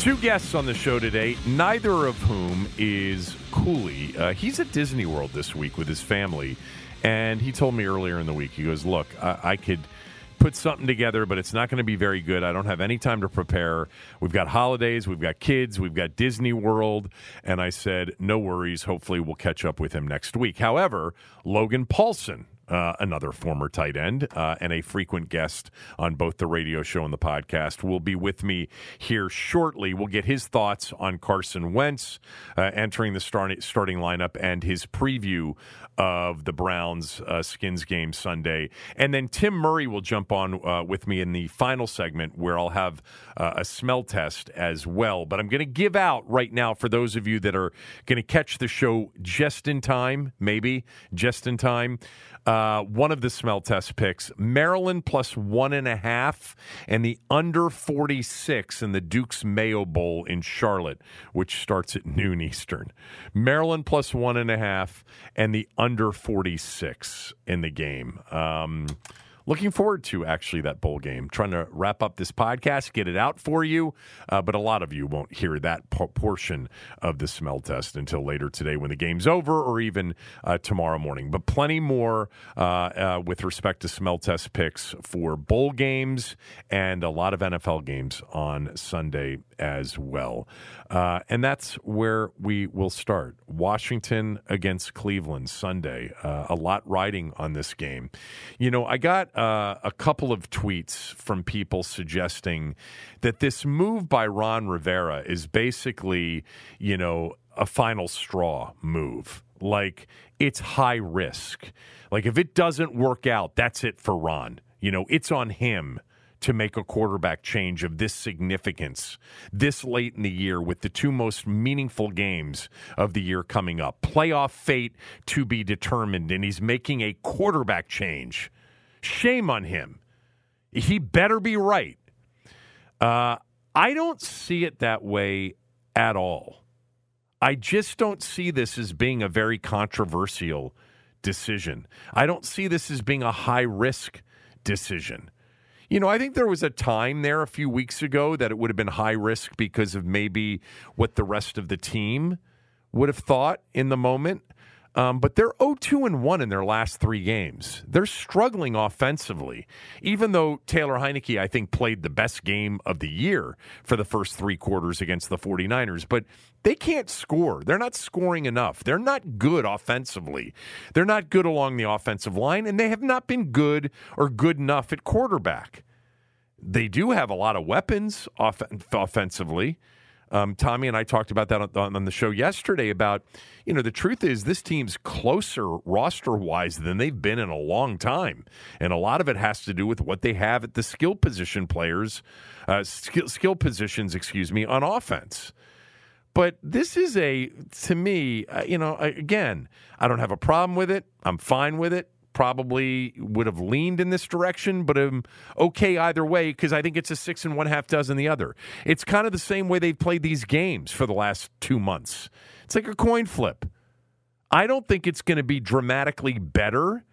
Two guests on the show today, neither of whom is Cooley. Uh, he's at Disney World this week with his family, and he told me earlier in the week, he goes, Look, I, I could put something together, but it's not going to be very good. I don't have any time to prepare. We've got holidays, we've got kids, we've got Disney World. And I said, no worries. Hopefully, we'll catch up with him next week. However, Logan Paulsen, uh, another former tight end uh, and a frequent guest on both the radio show and the podcast, will be with me here shortly. We'll get his thoughts on Carson Wentz uh, entering the start- starting lineup and his preview of the Browns uh, Skins game Sunday. And then Tim Murray will jump on uh, with me in the final segment where I'll have a smell test as well. But I'm going to give out right now for those of you that are going to catch the show just in time, maybe just in time. Uh, one of the smell test picks Maryland plus one and a half, and the under 46 in the Duke's Mayo Bowl in Charlotte, which starts at noon Eastern. Maryland plus one and a half, and the under 46 in the game. Um, looking forward to actually that bowl game. Trying to wrap up this podcast, get it out for you, uh, but a lot of you won't hear that po- portion of the smell test until later today when the game's over, or even uh, tomorrow morning. But plenty more uh, uh with respect to smell test picks for bowl games and a lot of NFL games on Sunday as well. Uh, and that's where we will start. Washington against Cleveland Sunday. Uh, a lot riding on this game. You know, I got uh, a couple of tweets from people suggesting that this move by Ron Rivera is basically, you know, a final straw move. Like it's high risk. Like if it doesn't work out, that's it for Ron. You know, it's on him to make a quarterback change of this significance this late in the year with the two most meaningful games of the year coming up. Playoff fate to be determined, and he's making a quarterback change. Shame on him. He better be right. Uh, I don't see it that way at all. I just don't see this as being a very controversial decision. I don't see this as being a high risk decision. You know, I think there was a time there a few weeks ago that it would have been high risk because of maybe what the rest of the team would have thought in the moment. Um, but they're 0-2 and 1 in their last three games. They're struggling offensively, even though Taylor Heinicke, I think, played the best game of the year for the first three quarters against the 49ers. But they can't score. They're not scoring enough. They're not good offensively. They're not good along the offensive line, and they have not been good or good enough at quarterback. They do have a lot of weapons off- offensively. Um, Tommy and I talked about that on, on, the show yesterday. About you know the truth is this team's closer roster wise than they've been in a long time, and a lot of it has to do with what they have at the skill position players, uh, skill, skill positions, excuse me, on offense. But this is a to me, uh, you know, again, I don't have a problem with it. I'm fine with it probably would have leaned in this direction, but I'm okay either way because I think it's a six and one half dozen the other. It's kind of the same way they've played these games for the last two months. It's like a coin flip. I don't think it's going to be dramatically better.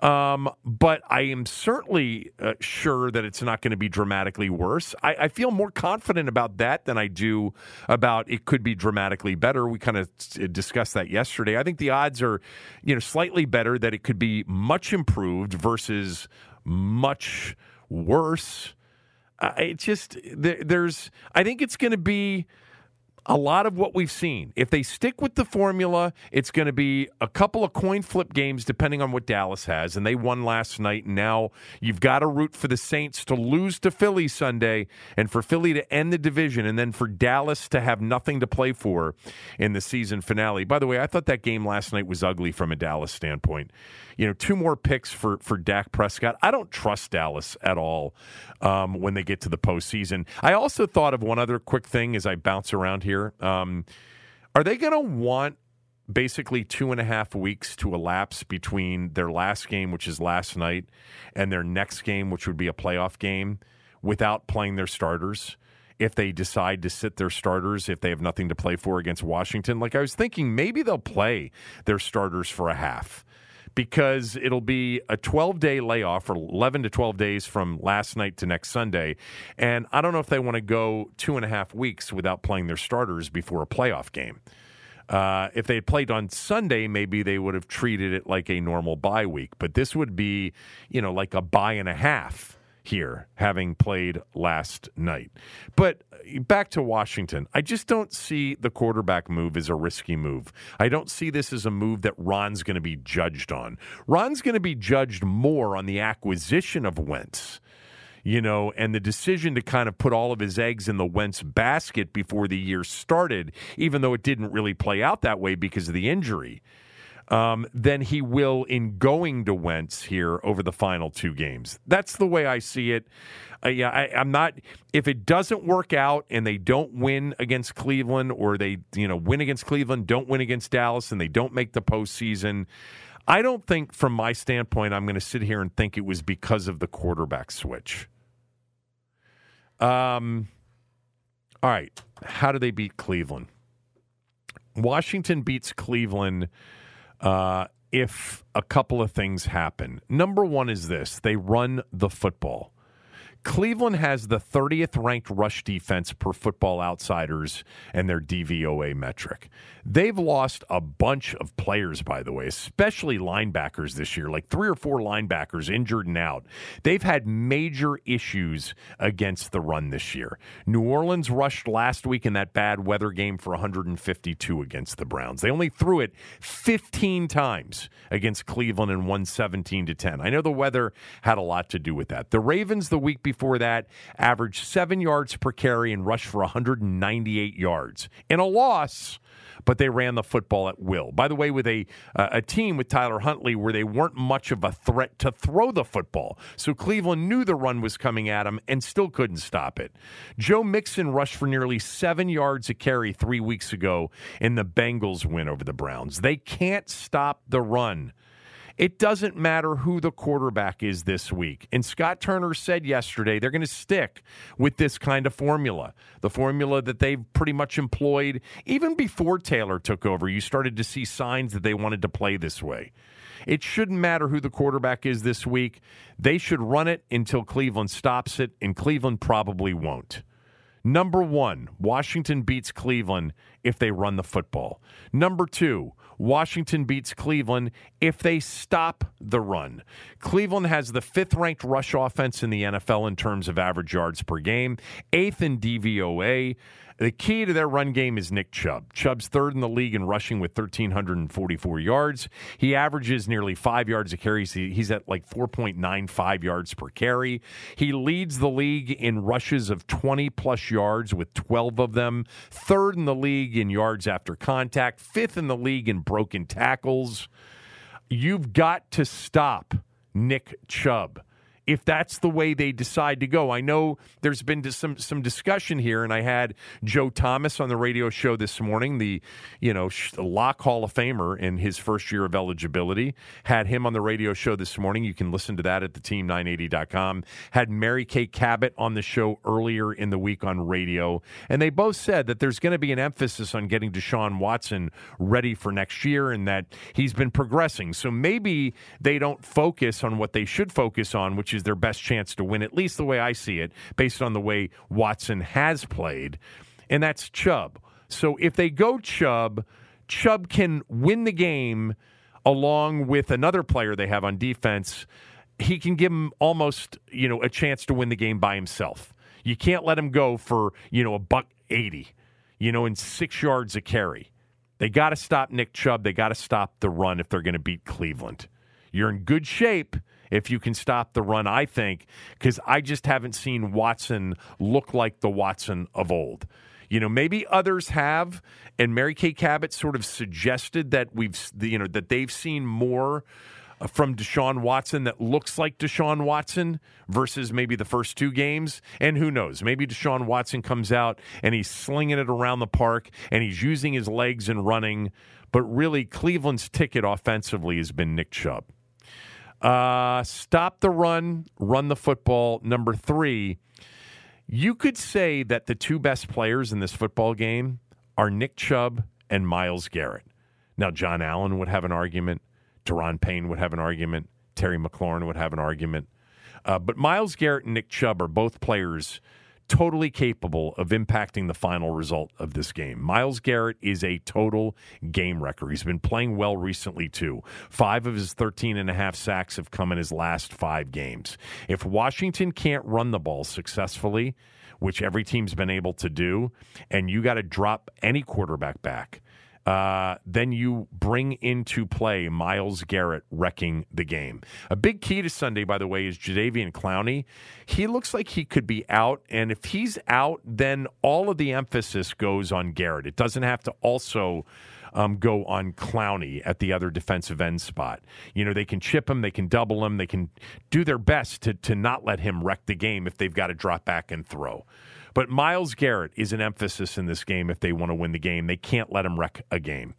Um, but I am certainly uh, sure that it's not going to be dramatically worse. I, I, feel more confident about that than I do about it could be dramatically better. We kind of discussed that yesterday. I think the odds are, you know, slightly better that it could be much improved versus much worse. Uh, it just there, there's. I think it's going to be a lot of what we've seen. If they stick with the formula, it's going to be a couple of coin flip games depending on what Dallas has. And they won last night. And now you've got to root for the Saints to lose to Philly Sunday and for Philly to end the division and then for Dallas to have nothing to play for in the season finale. By the way, I thought that game last night was ugly from a Dallas standpoint you know, two more picks for for Dak Prescott. I don't trust Dallas at all um, when they get to the postseason. I also thought of one other quick thing as I bounce around here. Um, are they going to want basically two and a half weeks to elapse between their last game, which is last night, and their next game, which would be a playoff game, without playing their starters? if they decide to sit their starters if they have nothing to play for against Washington. Like I was thinking, maybe they'll play their starters for a half because it'll be a 12 day layoff for 11 to 12 days from last night to next Sunday. And I don't know if they want to go two and a half weeks without playing their starters before a playoff game. Uh, if they had played on Sunday, maybe they would have treated it like a normal bye week. But this would be, you know, like a bye and a half here, having played last night. But uh, back to Washington, I just don't see the quarterback move as a risky move. I don't see this as a move that Ron's going to be judged on. Ron's going to be judged more on the acquisition of Wentz you know, and the decision to kind of put all of his eggs in the Wentz basket before the year started, even though it didn't really play out that way because of the injury um, than he will in going to Wentz here over the final two games. That's the way I see it. Uh, yeah, I, I'm not. If it doesn't work out and they don't win against Cleveland, or they you know win against Cleveland, don't win against Dallas, and they don't make the postseason. I don't think, from my standpoint, I'm going to sit here and think it was because of the quarterback switch. Um, all right. How do they beat Cleveland? Washington beats Cleveland uh, if a couple of things happen. Number one is this they run the football. Cleveland has the 30th ranked rush defense per football outsiders and their DVOA metric. They've lost a bunch of players, by the way, especially linebackers this year, like three or four linebackers injured and out. They've had major issues against the run this year. New Orleans rushed last week in that bad weather game for 152 against the Browns. They only threw it 15 times against Cleveland and won 17 to 10. I know the weather had a lot to do with that. The Ravens the week before that averaged seven yards per carry and rushed for 198 yards. In a loss, but they ran the football at will. By the way, with a uh, a team with Tyler Huntley where they weren't much of a threat to throw the football, so Cleveland knew the run was coming at them and still couldn't stop it. Joe Mixon rushed for nearly seven yards a carry three weeks ago in the Bengals win over the Browns. They can't stop the run. It doesn't matter who the quarterback is this week. And Scott Turner said yesterday they're going to stick with this kind of formula, the formula that they've pretty much employed even before Taylor took over. You started to see signs that they wanted to play this way. It shouldn't matter who the quarterback is this week. They should run it until Cleveland stops it, and Cleveland probably won't. Number one, Washington beats Cleveland if they run the football. Number two, Washington beats Cleveland if they stop the run. Cleveland has the fifth ranked rush offense in the NFL in terms of average yards per game, eighth in DVOA. The key to their run game is Nick Chubb. Chubb's third in the league in rushing with 1,344 yards. He averages nearly five yards a carry. He's at like 4.95 yards per carry. He leads the league in rushes of 20 plus yards with 12 of them. Third in the league in yards after contact. Fifth in the league in broken tackles. You've got to stop Nick Chubb if that's the way they decide to go. I know there's been some some discussion here, and I had Joe Thomas on the radio show this morning, the you know Lock Hall of Famer in his first year of eligibility. Had him on the radio show this morning. You can listen to that at the team980.com. Had Mary Kay Cabot on the show earlier in the week on radio, and they both said that there's going to be an emphasis on getting Deshaun Watson ready for next year, and that he's been progressing. So maybe they don't focus on what they should focus on, which is their best chance to win, at least the way I see it, based on the way Watson has played, and that's Chubb. So if they go Chubb, Chubb can win the game along with another player they have on defense. He can give him almost, you know, a chance to win the game by himself. You can't let him go for, you know, a buck 80, you know, in six yards a carry. They got to stop Nick Chubb. They got to stop the run if they're going to beat Cleveland. You're in good shape if you can stop the run, I think, because I just haven't seen Watson look like the Watson of old. You know, maybe others have, and Mary Kay Cabot sort of suggested that we've, you know, that they've seen more uh, from Deshaun Watson that looks like Deshaun Watson versus maybe the first two games. And who knows? Maybe Deshaun Watson comes out and he's slinging it around the park and he's using his legs and running. But really, Cleveland's ticket offensively has been Nick Chubb. Uh, stop the run, run the football. Number three, you could say that the two best players in this football game are Nick Chubb and Myles Garrett. Now, John Allen would have an argument. Daron Payne would have an argument. Terry McLaurin would have an argument. Uh, but Myles Garrett and Nick Chubb are both players totally capable of impacting the final result of this game. Myles Garrett is a total game wrecker. He's been playing well recently, too. Five of his 13 and a half sacks have come in his last five games. If Washington can't run the ball successfully, which every team's been able to do, and you got to drop any quarterback back, uh, then you bring into play Myles Garrett wrecking the game. A big key to Sunday, by the way, is Jadeveon Clowney. He looks like he could be out, and if he's out, then all of the emphasis goes on Garrett. It doesn't have to also. Um, go on Clowney at the other defensive end spot. You know, they can chip him, they can double him, they can do their best to, to not let him wreck the game if they've got to drop back and throw. But Myles Garrett is an emphasis in this game if they want to win the game. They can't let him wreck a game.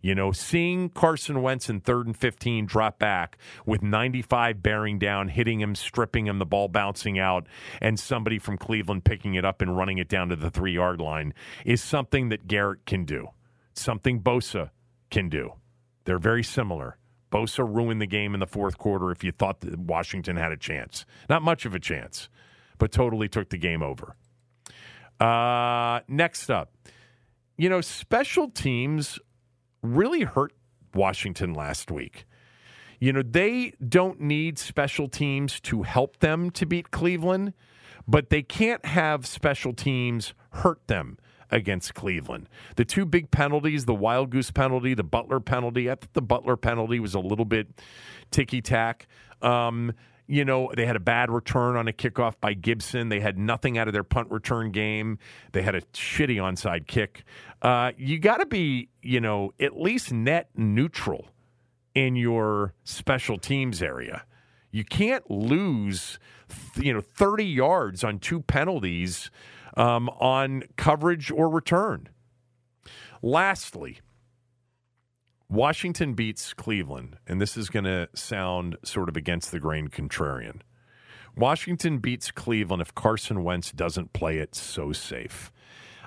You know, seeing Carson Wentz in third and 15 drop back with 95 bearing down, hitting him, stripping him, the ball bouncing out, and somebody from Cleveland picking it up and running it down to the three yard line is something that Garrett can do, something Bosa can do. They're very similar. Bosa ruined the game in the fourth quarter if you thought that Washington had a chance. Not much of a chance, but totally took the game over. Uh, next up, you know, special teams really hurt Washington last week. You know, they don't need special teams to help them to beat Cleveland, but they can't have special teams hurt them against Cleveland. The two big penalties, the wild goose penalty, the Butler penalty, I think the Butler penalty was a little bit ticky tack. Um, you know, they had a bad return on a kickoff by Gibson. They had nothing out of their punt return game. They had a shitty onside kick. Uh, you got to be, you know, at least net neutral in your special teams area. You can't lose, you know, 30 yards on two penalties um, on coverage or return. Lastly, Washington beats Cleveland, and this is going to sound sort of against the grain contrarian. Washington beats Cleveland if Carson Wentz doesn't play it so safe.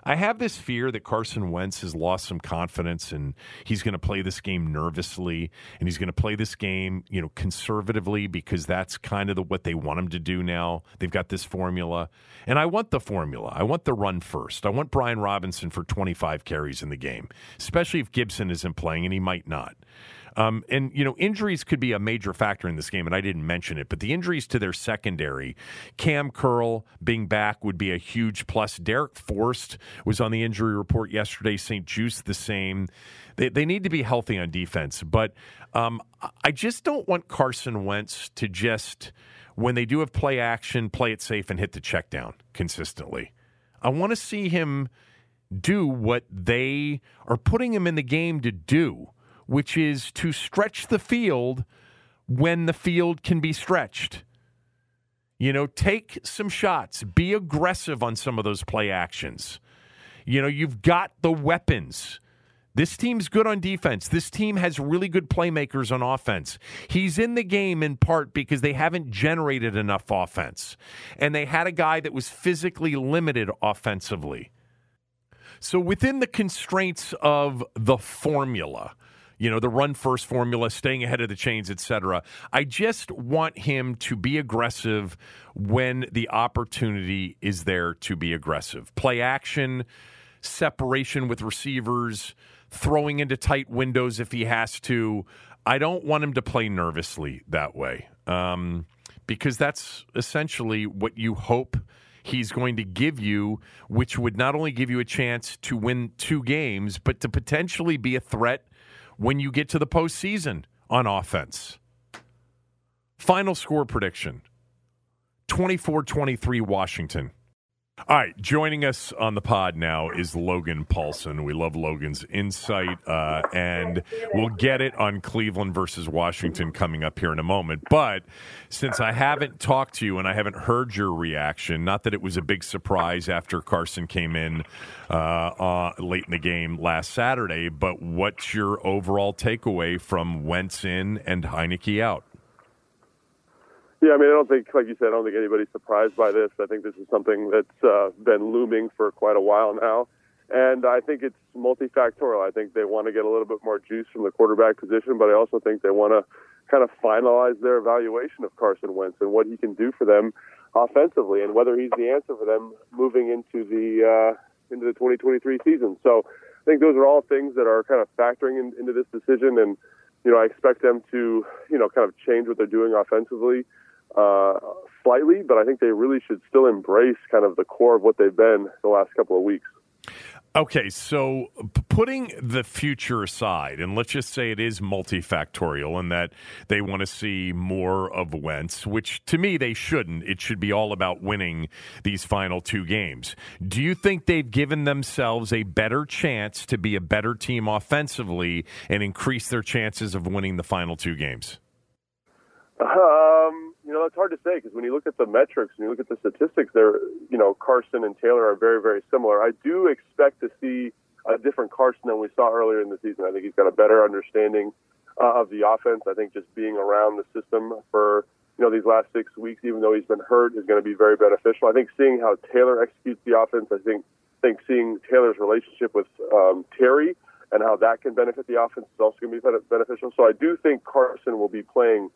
I have this fear that Carson Wentz has lost some confidence and he's going to play this game nervously and he's going to play this game, you know, conservatively because that's kind of the, what they want him to do now. They've got this formula. And I want the formula. I want the run first. I want Brian Robinson for 25 carries in the game, especially if Gibson isn't playing and he might not. Um, and, you know, injuries could be a major factor in this game, and I didn't mention it, but the injuries to their secondary, Kam Curl being back would be a huge plus. Darrick Forrest was on the injury report yesterday, St-Juste the same. They, they need to be healthy on defense, but um, I just don't want Carson Wentz to just, when they do have play action, play it safe and hit the check down consistently. I want to see him do what they are putting him in the game to do which is to stretch the field when the field can be stretched. You know, take some shots, be aggressive on some of those play actions. You know, you've got the weapons. This team's good on defense. This team has really good playmakers on offense. He's in the game in part because they haven't generated enough offense. And they had a guy that was physically limited offensively. So, within the constraints of the formula, you know, the run first formula, staying ahead of the chains, etc. I just want him to be aggressive when the opportunity is there to be aggressive. Play action, separation with receivers, throwing into tight windows if he has to. I don't want him to play nervously that way um, because that's essentially what you hope he's going to give you, which would not only give you a chance to win two games, but to potentially be a threat when you get to the postseason on offense. Final score prediction 24 23 Washington. All right, joining us on the pod now is Logan Paulsen. We love Logan's insight, uh, and we'll get it on Cleveland versus Washington coming up here in a moment. But since I haven't talked to you and I haven't heard your reaction, not that it was a big surprise after Carson came in uh, uh, late in the game last Saturday, but what's your overall takeaway from Wentz in and Heinicke out? Yeah, I mean, I don't think, like you said, I don't think anybody's surprised by this. I think this is something that's uh, been looming for quite a while now. And I think it's multifactorial. I think they want to get a little bit more juice from the quarterback position, but I also think they want to kind of finalize their evaluation of Carson Wentz and what he can do for them offensively, and whether he's the answer for them moving into the uh, into the 2023 season. So I think those are all things that are kind of factoring in, into this decision, and you know I expect them to you know kind of change what they're doing offensively uh, slightly, but I think they really should still embrace kind of the core of what they've been the last couple of weeks. Okay, so putting the future aside, and let's just say it is multifactorial and that they want to see more of Wentz, which to me they shouldn't. It should be all about winning these final two games. Do you think they've given themselves a better chance to be a better team offensively and increase their chances of winning the final two games? Um, you know, it's hard to say because when you look at the metrics and you look at the statistics, there, you know, Carson and Taylor are very, very similar. I do expect to see a different Carson than we saw earlier in the season. I think he's got a better understanding uh, of the offense. I think just being around the system for you know these last six weeks, even though he's been hurt, is going to be very beneficial. I think seeing how Taylor executes the offense, I think think seeing Taylor's relationship with um, Terry and how that can benefit the offense is also going to be beneficial. So I do think Carson will be playing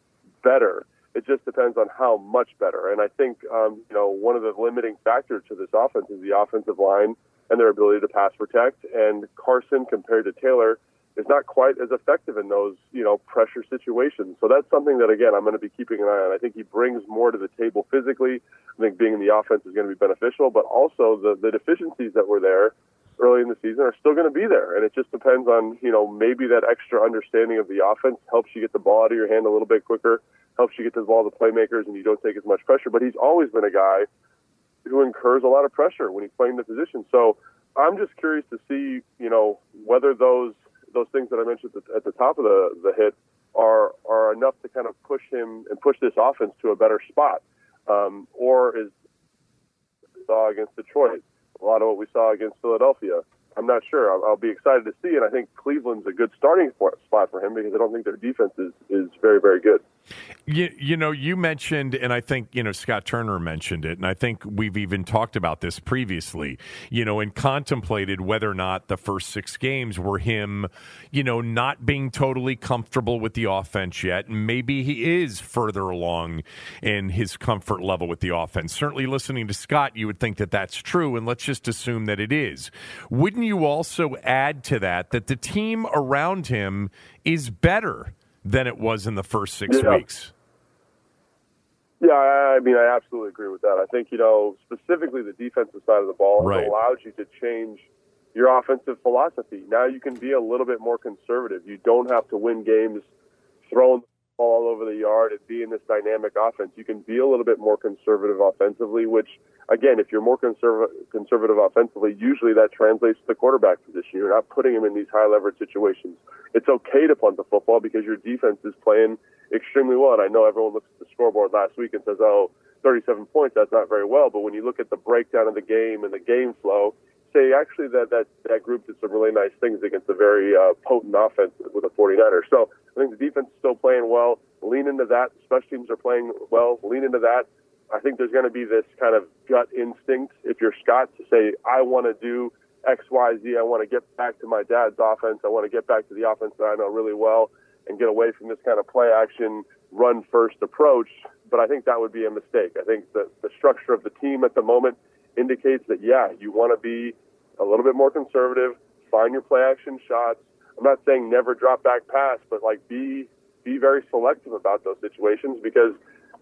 better it just depends on how much better. And I think, um, you know, one of the limiting factors to this offense is the offensive line and their ability to pass protect. And Carson, compared to Taylor, is not quite as effective in those, you know, pressure situations. So that's something that, again, I'm going to be keeping an eye on. I think he brings more to the table physically. I think being in the offense is going to be beneficial, but also the, the deficiencies that were there early in the season are still going to be there. And it just depends on, you know, maybe that extra understanding of the offense helps you get the ball out of your hand a little bit quicker helps you get the ball to playmakers and you don't take as much pressure. But he's always been a guy who incurs a lot of pressure when he's playing the position. So I'm just curious to see, you know, whether those those things that I mentioned at the top of the, the hit are are enough to kind of push him and push this offense to a better spot, um, or is saw against Detroit, a lot of what we saw against Philadelphia. I'm not sure. I'll, I'll, be excited to see, and I think Cleveland's a good starting spot for him because I don't think their defense is, is very, very good. You, you know, you mentioned, and I think, you know, Scott Turner mentioned it, and I think we've even talked about this previously, you know, and contemplated whether or not the first six games were him, you know, not being totally comfortable with the offense yet. And maybe he is further along in his comfort level with the offense. Certainly, listening to Scott, you would think that that's true, and let's just assume that it is. Wouldn't you also add to that that the team around him is better? than it was in the first six yeah. weeks. Yeah, I mean, I absolutely agree with that. I think, you know, specifically the defensive side of the ball right. allows you to change your offensive philosophy. Now you can be a little bit more conservative. You don't have to win games throwing all over the yard and be in this dynamic offense. You can be a little bit more conservative offensively, which, again, if you're more conserv- conservative offensively, usually that translates to the quarterback position. You're not putting him in these high leverage situations. It's okay to punt the football because your defense is playing extremely well. And I know everyone looks at the scoreboard last week and says, oh, 37 points, that's not very well. But when you look at the breakdown of the game and the game flow, say actually that that that group did some really nice things against a very uh, potent offense with the 49ers. So I think the defense is still playing well. Lean into that. Special teams are playing well. Lean into that. I think there's going to be this kind of gut instinct if you're Scott to say, I want to do X, Y, Z. I want to get back to my dad's offense. I want to get back to the offense that I know really well and get away from this kind of play action, run first approach. But I think that would be a mistake. I think the, the structure of the team at the moment indicates that, yeah, you want to be a little bit more conservative, find your play action shots. I'm not saying never drop back pass, but like be be very selective about those situations because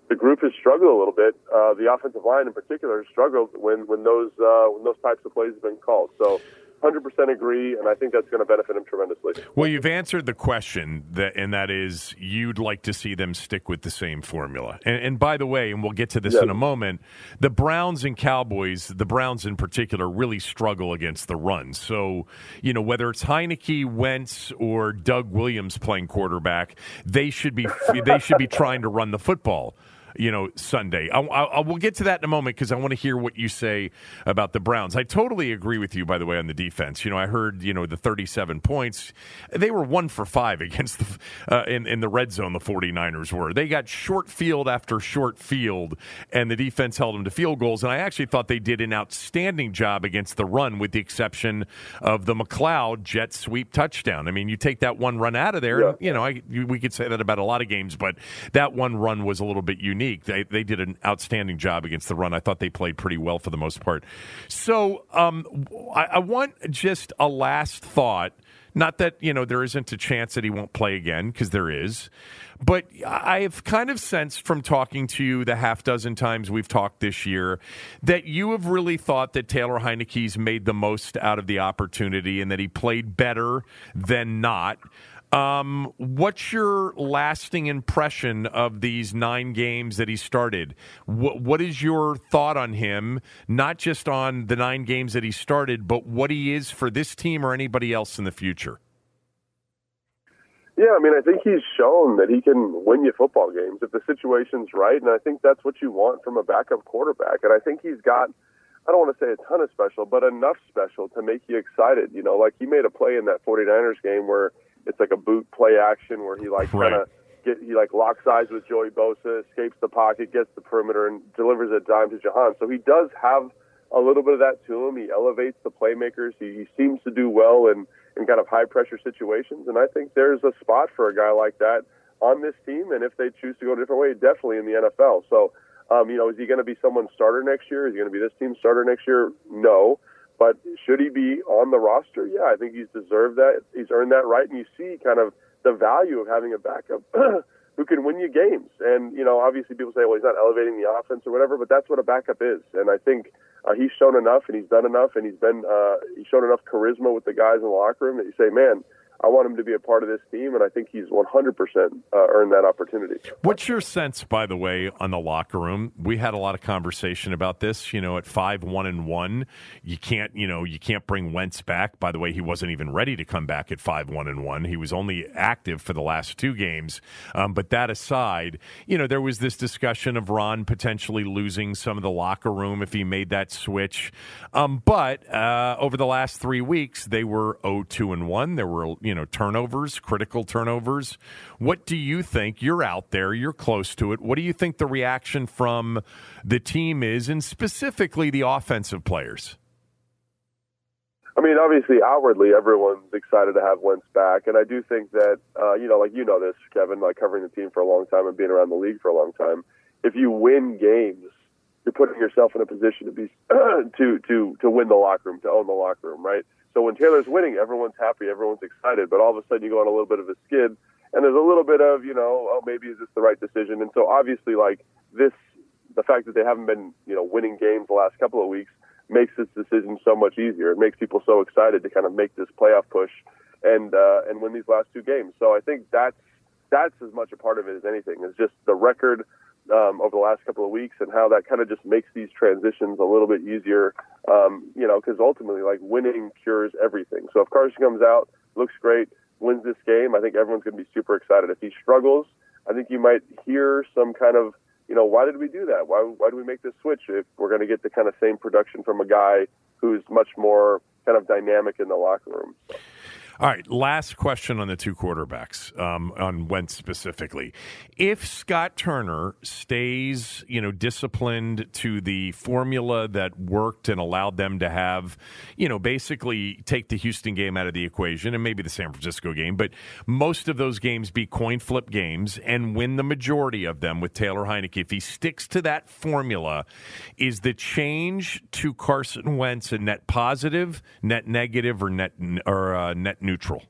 the group has struggled a little bit. Uh, the offensive line in particular has struggled when when those uh, when those types of plays have been called. So 100% agree, and I think that's going to benefit him tremendously. Well, you've answered the question, that, and that is you'd like to see them stick with the same formula. And, and by the way, and we'll get to this yes. in a moment, the Browns and Cowboys, the Browns in particular, really struggle against the run. So, you know, whether it's Heinicke, Wentz, or Doug Williams playing quarterback, they should be they should be trying to run the football you know, Sunday. I, I, I will get to that in a moment because I want to hear what you say about the Browns. I totally agree with you, by the way, on the defense. You know, I heard you know the 37 points. They were one for five against the uh, in in the red zone. The 49ers were. They got short field after short field, and the defense held them to field goals. And I actually thought they did an outstanding job against the run, with the exception of the McCloud jet sweep touchdown. I mean, you take that one run out of there. Yeah. You know, I, we could say that about a lot of games, but that one run was a little bit unique unique. They they did an outstanding job against the run. I thought they played pretty well for the most part. So um, I, I want just a last thought. Not that you know there isn't a chance that he won't play again because there is, but I have kind of sensed from talking to you the half dozen times we've talked this year that you have really thought that Taylor Heinicke's made the most out of the opportunity and that he played better than not. Um, what's your lasting impression of these nine games that he started? What, what is your thought on him, not just on the nine games that he started, but what he is for this team or anybody else in the future? Yeah, I mean, I think he's shown that he can win you football games if the situation's right, and I think that's what you want from a backup quarterback. And I think he's got, I don't want to say a ton of special, but enough special to make you excited. You know, like he made a play in that 49ers game where – it's like a boot play action where he like right. kind of get he like locks eyes with Joey Bosa, escapes the pocket, gets the perimeter, and delivers a dime to Jahan. So he does have a little bit of that to him. He elevates the playmakers. He, he seems to do well in in kind of high pressure situations, and I think there's a spot for a guy like that on this team. And if they choose to go a different way, definitely in the NFL. So. Um, you know, is he going to be someone's starter next year? Is he going to be this team's starter next year? No. But should he be on the roster? Yeah, I think he's deserved that. He's earned that right. And you see kind of the value of having a backup who can win you games. And, you know, obviously people say, well, he's not elevating the offense or whatever, but that's what a backup is. And I think uh, he's shown enough and he's done enough and he's been, uh, he's shown enough charisma with the guys in the locker room that you say, man, I want him to be a part of this team, and I think he's 100% uh, earned that opportunity. What's your sense, by the way, on the locker room? We had a lot of conversation about this. You know, at five one and one, you can't, you know, you can't bring Wentz back. By the way, he wasn't even ready to come back at five one and one. He was only active for the last two games. Um, but that aside, you know, there was this discussion of Ron potentially losing some of the locker room if he made that switch. Um, but uh, over the last three weeks, they were 0-2 and one. There were you know turnovers, critical turnovers. What do you think? You're out there, you're close to it. What do you think the reaction from the team is, and specifically the offensive players? I mean, obviously, outwardly, everyone's excited to have Wentz back, and I do think that uh, you know, like you know this, Kevin, like covering the team for a long time and being around the league for a long time. If you win games, you're putting yourself in a position to be to to to win the locker room, to own the locker room, right? So when Taylor's winning, everyone's happy, everyone's excited. But all of a sudden, you go on a little bit of a skid, and there's a little bit of, you know, oh, maybe is this the right decision? And so obviously, like this, the fact that they haven't been, you know, winning games the last couple of weeks makes this decision so much easier. It makes people so excited to kind of make this playoff push and uh, and win these last two games. So I think that's that's as much a part of it as anything. It's just the record um, over the last couple of weeks and how that kind of just makes these transitions a little bit easier. Um, you know, because ultimately, like winning cures everything. So if Carson comes out, looks great, wins this game, I think everyone's going to be super excited. If he struggles, I think you might hear some kind of you know, why did we do that? Why why do we make this switch if we're going to get the kind of same production from a guy who's much more kind of dynamic in the locker room? So. All right, last question on the two quarterbacks, um, on Wentz specifically. If Scott Turner stays, you know, disciplined to the formula that worked and allowed them to have, you know, basically take the Houston game out of the equation and maybe the San Francisco game, but most of those games be coin flip games and win the majority of them with Taylor Heinicke. If he sticks to that formula, is the change to Carson Wentz a net positive, net negative, or net or uh, net neutral?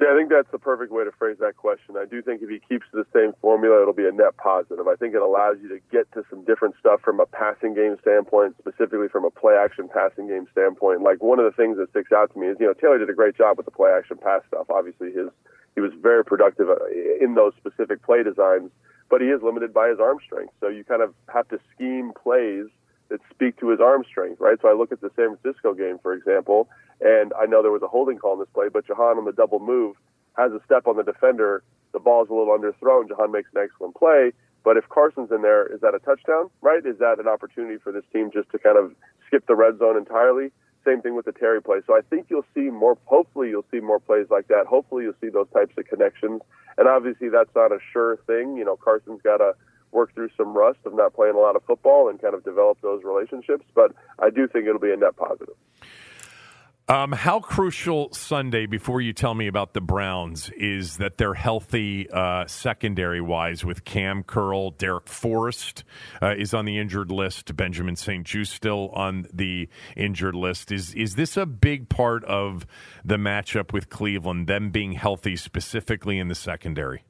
Yeah, I think that's the perfect way to phrase that question. I do think if he keeps the same formula, it'll be a net positive. I think it allows you to get to some different stuff from a passing game standpoint, specifically from a play action passing game standpoint. Like one of the things that sticks out to me is, you know, Taylor did a great job with the play action pass stuff. Obviously, his he was very productive uh, in those specific play designs, but he is limited by his arm strength. So you kind of have to scheme plays that speak to his arm strength, right? So I look at the San Francisco game, for example, and I know there was a holding call in this play, but Jahan on the double move has a step on the defender. The ball's a little underthrown. Jahan makes an excellent play. But if Carson's in there, is that a touchdown, right? Is that an opportunity for this team just to kind of skip the red zone entirely? Same thing with the Terry play. So I think you'll see more, hopefully, you'll see more plays like that. Hopefully, you'll see those types of connections. And obviously, that's not a sure thing. You know, Carson's got to work through some rust of not playing a lot of football and kind of develop those relationships. But I do think it'll be a net positive. Um, how crucial Sunday, before you tell me about the Browns, is that they're healthy uh, secondary wise with Kam Curl, Darrick Forrest uh, is on the injured list, Benjamin St-Juste still on the injured list. Is is this a big part of the matchup with Cleveland, them being healthy specifically in the secondary?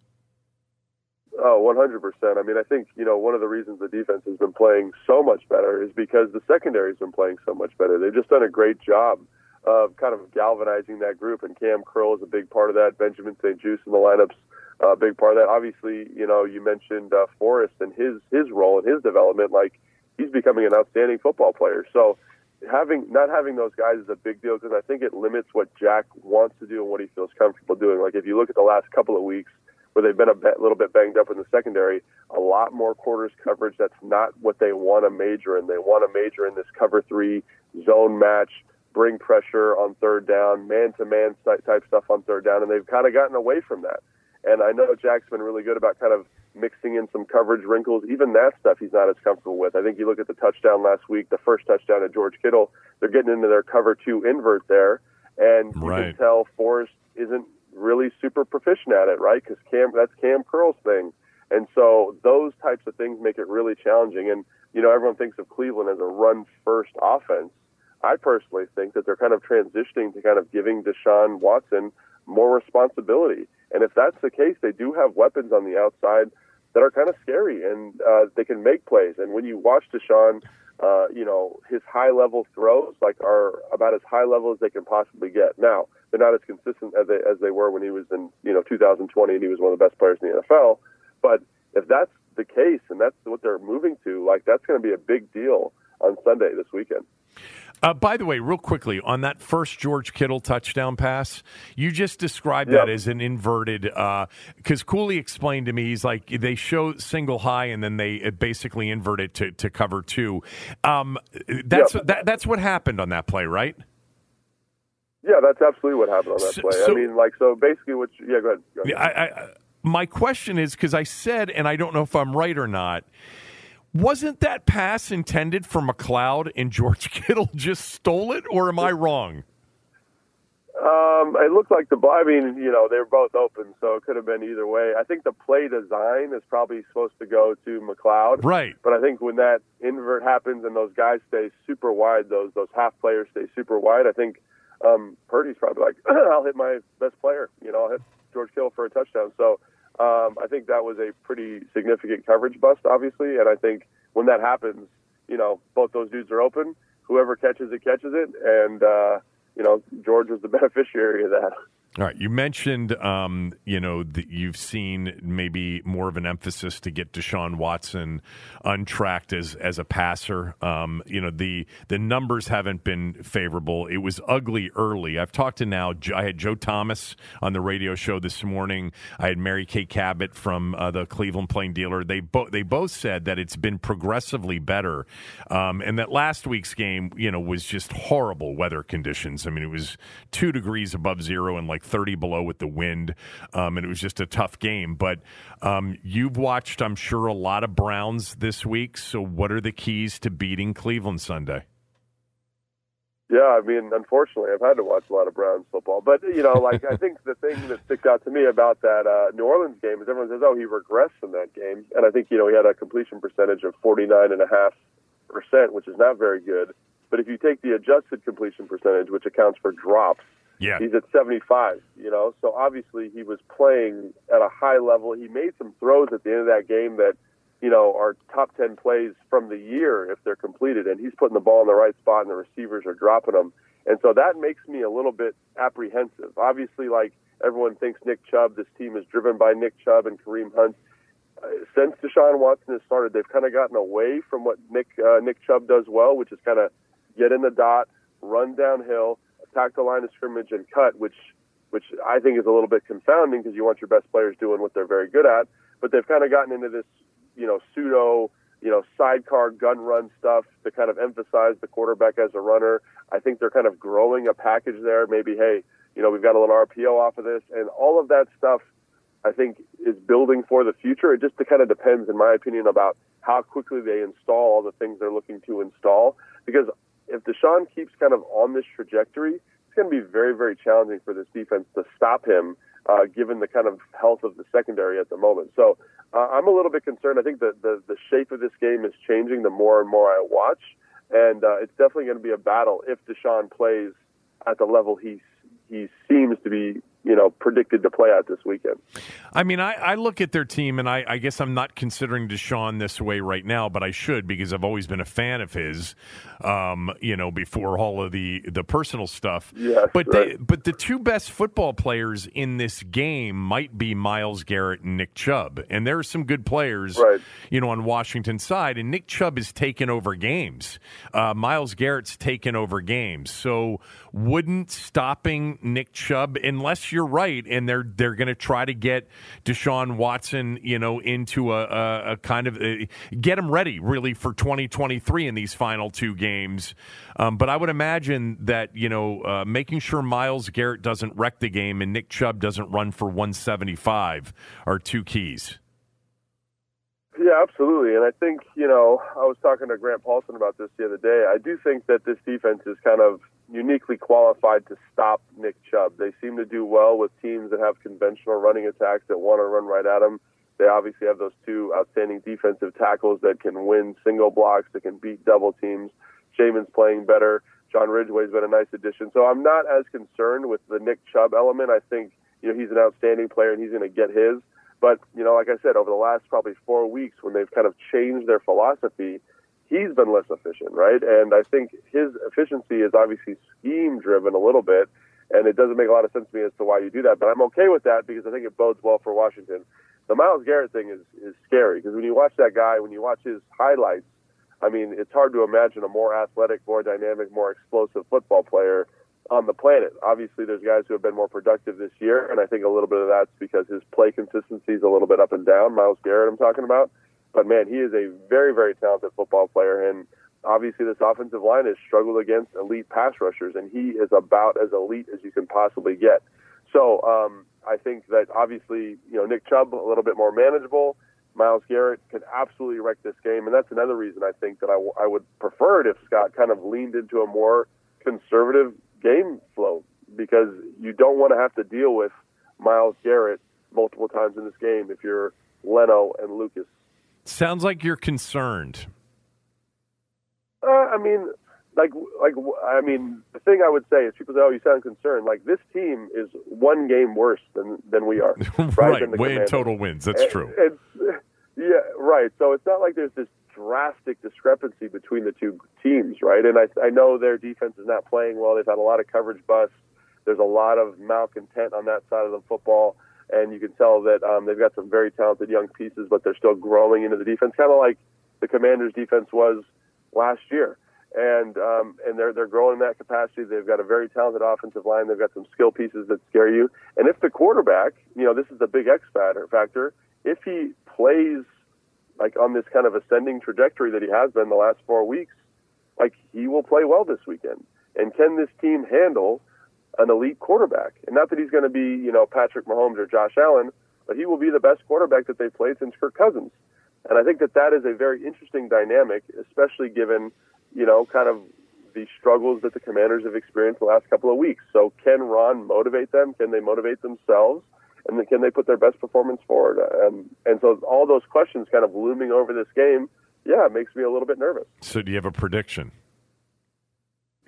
Oh, 100%. I mean, I think, you know, one of the reasons the defense has been playing so much better is because the secondary's been playing so much better. They've just done a great job of kind of galvanizing that group, and Kam Curl is a big part of that. Benjamin St-Juste in the lineups, a big part of that. Obviously, you know, you mentioned uh, Forrest and his his role and his development. Like he's becoming an outstanding football player. So having not having those guys is a big deal because I think it limits what Jack wants to do and what he feels comfortable doing. Like if you look at the last couple of weeks where they've been a bit, little bit banged up in the secondary, a lot more quarters coverage. That's not what they want to major in. They want to major in this cover three zone match bring pressure on third down, man to man type stuff on third down, and they've kind of gotten away from that. And I know Jack's been really good about kind of mixing in some coverage wrinkles. Even that stuff he's not as comfortable with. I think you look at the touchdown last week, the first touchdown at George Kittle, they're getting into their cover two invert there, and you right. can tell Forrest isn't really super proficient at it, right? Because Kam, that's Kam Curl's thing. And so those types of things make it really challenging. And, you know, everyone thinks of Cleveland as a run first offense. I personally think that they're kind of transitioning to kind of giving Deshaun Watson more responsibility. And if that's the case, they do have weapons on the outside that are kind of scary and uh, they can make plays. And when you watch Deshaun, uh, you know, his high level throws like are about as high level as they can possibly get. Now, they're not as consistent as they, as they were when he was in, you know, 2020 and he was one of the best players in the NFL. But if that's the case and that's what they're moving to, like that's going to be a big deal on Sunday this weekend. Uh, by the way, real quickly on that first George Kittle touchdown pass, you just described yep. that as an inverted. Because uh, Cooley explained to me, he's like they show single high and then they basically invert it to, to cover two. Um, that's yep. that, that's what happened on that play, right? Yeah, that's absolutely what happened on that so, play. So, I mean, like so basically, what? You, yeah, go ahead. Go ahead. I, I, my question is because I said, and I don't know if I'm right or not wasn't that pass intended for McCloud and George Kittle just stole it, or am I wrong? Um, it looked like the. I mean, you know, they were both open, so it could have been either way. I think the play design is probably supposed to go to McCloud, right? But I think when that invert happens and those guys stay super wide, those those half players stay super wide. I think um, Purdy's probably like, I'll hit my best player. You know, I'll hit George Kittle for a touchdown. So um, I think that was a pretty significant coverage bust, obviously, and I think when that happens, you know, both those dudes are open. Whoever catches it catches it, and uh, you know, George was the beneficiary of that. All right, you mentioned, um, you know, that you've seen maybe more of an emphasis to get Deshaun Watson untracked as as a passer. Um, you know, the the numbers haven't been favorable. It was ugly early. I've talked to now. I had Joe Thomas on the radio show this morning. I had Mary Kay Cabot from uh, the Cleveland Plain Dealer. They both they both said that it's been progressively better, um, and that last week's game, you know, was just horrible weather conditions. I mean, it was two degrees above zero and like 30 below with the wind, um, and it was just a tough game. But um, you've watched, I'm sure, a lot of Browns this week. So, what are the keys to beating Cleveland Sunday? Yeah, I mean, unfortunately, I've had to watch a lot of Browns football. But, you know, like, I think the thing that sticks out to me about that uh, New Orleans game is everyone says, oh, he regressed in that game. And I think, you know, he had a completion percentage of 49.5%, which is not very good. But if you take the adjusted completion percentage, which accounts for drops, yeah. He's at 75, you know, so obviously he was playing at a high level. He made some throws at the end of that game that, you know, are top 10 plays from the year if they're completed, and he's putting the ball in the right spot and the receivers are dropping them. And so that makes me a little bit apprehensive. Obviously, like everyone thinks Nick Chubb, this team is driven by Nick Chubb and Kareem Hunt. Uh, since Deshaun Watson has started, they've kind of gotten away from what Nick uh, Nick Chubb does well, which is kind of get in the dot, run downhill, attack the line of scrimmage and cut, which which I think is a little bit confounding because you want your best players doing what they're very good at. But they've kind of gotten into this, you know, pseudo, you know, sidecar gun run stuff to kind of emphasize the quarterback as a runner. I think they're kind of growing a package there. Maybe, hey, you know, we've got a little RPO off of this, and all of that stuff. I think is building for the future. It just kind of depends, in my opinion, about how quickly they install all the things they're looking to install. Because if Deshaun keeps kind of on this trajectory, it's going to be very, very challenging for this defense to stop him, uh, given the kind of health of the secondary at the moment. So uh, I'm a little bit concerned. I think the, the shape of this game is changing the more and more I watch, and uh, it's definitely going to be a battle if Deshaun plays at the level he he seems to be you know predicted to play out this weekend. I mean, I, I look at their team, and I, I, guess I'm not considering Deshaun this way right now, but I should because I've always been a fan of his. Um, you know, before all of the the personal stuff. Yes, but right. they, but the two best football players in this game might be Myles Garrett and Nick Chubb, and there are some good players, right. you know, on Washington's side, and Nick Chubb has taken over games. Uh, Myles Garrett's taken over games, so wouldn't stopping Nick Chubb unless you're right, and they're they're going to try to get Deshaun Watson, you know, into a, a, a kind of a, uh, get him ready really for 2023 in these final two games. Um, but I would imagine that you know uh, making sure Myles Garrett doesn't wreck the game and Nick Chubb doesn't run for 175 are two keys. Yeah, absolutely. And I think, you know, I was talking to Grant Paulsen about this the other day. I do think that this defense is kind of uniquely qualified to stop Nick Chubb. They seem to do well with teams that have conventional running attacks that want to run right at him. They obviously have those two outstanding defensive tackles that can win single blocks, that can beat double teams. Jamin's playing better. John Ridgeway's been a nice addition. So I'm not as concerned with the Nick Chubb element. I think, you know, he's an outstanding player and he's going to get his. But, you know, like I said, over the last probably four weeks when they've kind of changed their philosophy, he's been less efficient, right? And I think his efficiency is obviously scheme driven a little bit, and it doesn't make a lot of sense to me as to why you do that. But I'm okay with that because I think it bodes well for Washington. The Myles Garrett thing is is scary because when you watch that guy, when you watch his highlights, I mean, it's hard to imagine a more athletic, more dynamic, more explosive football player on the planet. Obviously, there's guys who have been more productive this year, and I think a little bit of that's because his play consistency is a little bit up and down. Myles Garrett, I'm talking about. But man, he is a very, very talented football player, and obviously this offensive line has struggled against elite pass rushers, and he is about as elite as you can possibly get. So um, I think that obviously, you know, Nick Chubb a little bit more manageable. Myles Garrett could absolutely wreck this game, and that's another reason I think that I, w- I would prefer it if Scott kind of leaned into a more conservative game flow because you don't want to have to deal with Myles Garrett multiple times in this game if you're Leno and Lucas. Sounds like you're concerned. Uh, I mean, like, like, I mean, the thing I would say is people say, "Oh, you sound concerned." Like this team is one game worse than than we are, right? right. Way in total wins. That's and, true. And, yeah, right. So it's not like there's this drastic discrepancy between the two teams, right? And I, I know their defense is not playing well. They've had a lot of coverage busts. There's a lot of malcontent on that side of the football, and you can tell that um, they've got some very talented young pieces, but they're still growing into the defense, kind of like the Commanders' defense was last year. And um, and they're they're growing in that capacity. They've got a very talented offensive line. They've got some skill pieces that scare you. And if the quarterback, you know, this is the big X factor. If he plays like on this kind of ascending trajectory that he has been the last four weeks, like he will play well this weekend. And can this team handle an elite quarterback? And not that he's going to be, you know, Patrick Mahomes or Josh Allen, but he will be the best quarterback that they've played since Kirk Cousins. And I think that that is a very interesting dynamic, especially given, you know, kind of the struggles that the commanders have experienced the last couple of weeks. So can Ron motivate them? Can they motivate themselves? And then can they put their best performance forward? Um, and so all those questions kind of looming over this game, yeah, it makes me a little bit nervous. So do you have a prediction?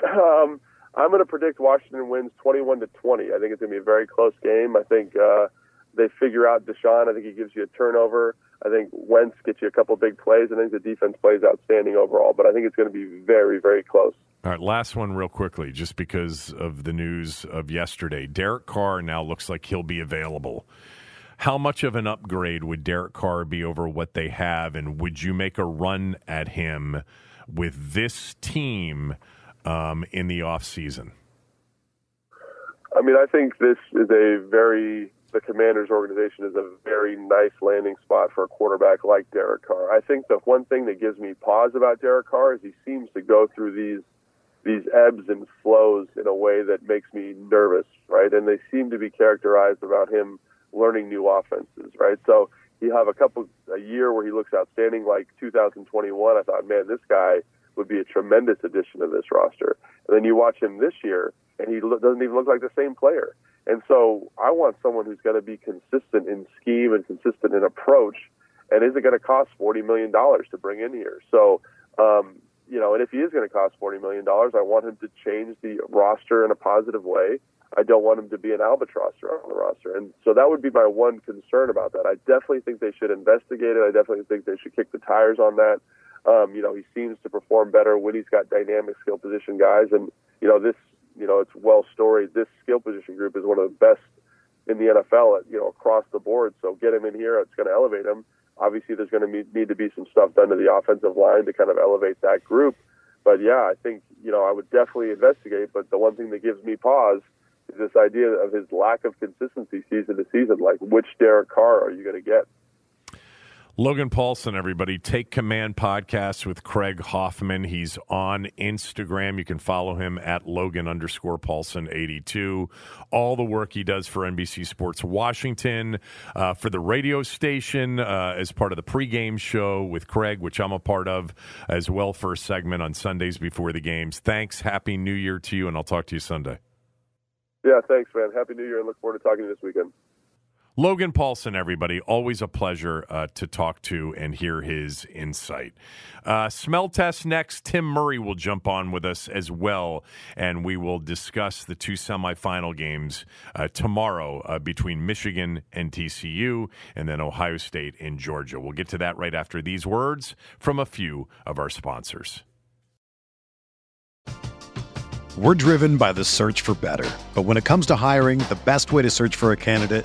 Um, I'm going to predict Washington wins 21 to 20. I think it's going to be a very close game. I think uh, they figure out Deshaun. I think he gives you a turnover. I think Wentz gets you a couple big plays. I think the defense plays outstanding overall, but I think it's going to be very, very close. All right, last one, real quickly, just because of the news of yesterday. Derek Carr now looks like he'll be available. How much of an upgrade would Derek Carr be over what they have, and would you make a run at him with this team um, in the off season? I mean, I think this is a very the Commanders organization is a very nice landing spot for a quarterback like Derek Carr. I think the one thing that gives me pause about Derek Carr is he seems to go through these these ebbs and flows in a way that makes me nervous, right? And they seem to be characterized about him learning new offenses, right? So he have a couple a year where he looks outstanding, like 2021. I thought, man, this guy would be a tremendous addition to this roster. And then you watch him this year, and he doesn't even look like the same player. And so I want someone who's going to be consistent in scheme and consistent in approach. And is it going to cost forty million dollars to bring in here? So, um, you know, and if he is going to cost forty million dollars, I want him to change the roster in a positive way. I don't want him to be an albatross on the roster, and so that would be my one concern about that. I definitely think they should investigate it. I definitely think they should kick the tires on that. Um, you know, he seems to perform better when he's got dynamic skill position guys, and you know, this, you know, it's well storied. This skill position group is one of the best in the NFL, you know, across the board. So get him in here; it's going to elevate him. Obviously, there's going to need to be some stuff done to the offensive line to kind of elevate that group. But yeah, I think you know I would definitely investigate. But the one thing that gives me pause is this idea of his lack of consistency season to season. Like, which Derek Carr are you going to get? Logan Paulsen, everybody, Take Command podcast with Craig Hoffman. He's on Instagram. You can follow him at Logan underscore Paulsen 82. All the work he does for NBC Sports Washington, uh, for the radio station, uh, as part of the pregame show with Craig, which I'm a part of as well for a segment on Sundays before the games. Thanks. Happy New Year to you, and I'll talk to you Sunday. Yeah, thanks, man. Happy New Year, and look forward to talking to you this weekend. Logan Paulsen, everybody, always a pleasure uh, to talk to and hear his insight. Uh, smell test next. Tim Murray will jump on with us as well, and we will discuss the two semifinal games uh, tomorrow uh, between Michigan and TCU, and then Ohio State and Georgia. We'll get to that right after these words from a few of our sponsors. We're driven by the search for better, but when it comes to hiring, the best way to search for a candidate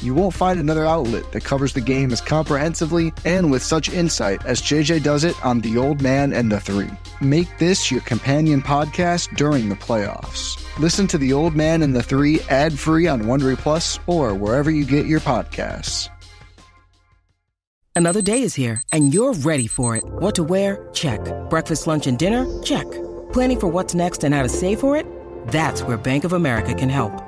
You won't find another outlet that covers the game as comprehensively and with such insight as JJ does it on The Old Man and the Three. Make this your companion podcast during the playoffs. Listen to The Old Man and the Three ad free on Wondery Plus or wherever you get your podcasts. Another day is here and you're ready for it. What to wear? Check. Breakfast, lunch, and dinner? Check. Planning for what's next and how to save for it? That's where Bank of America can help.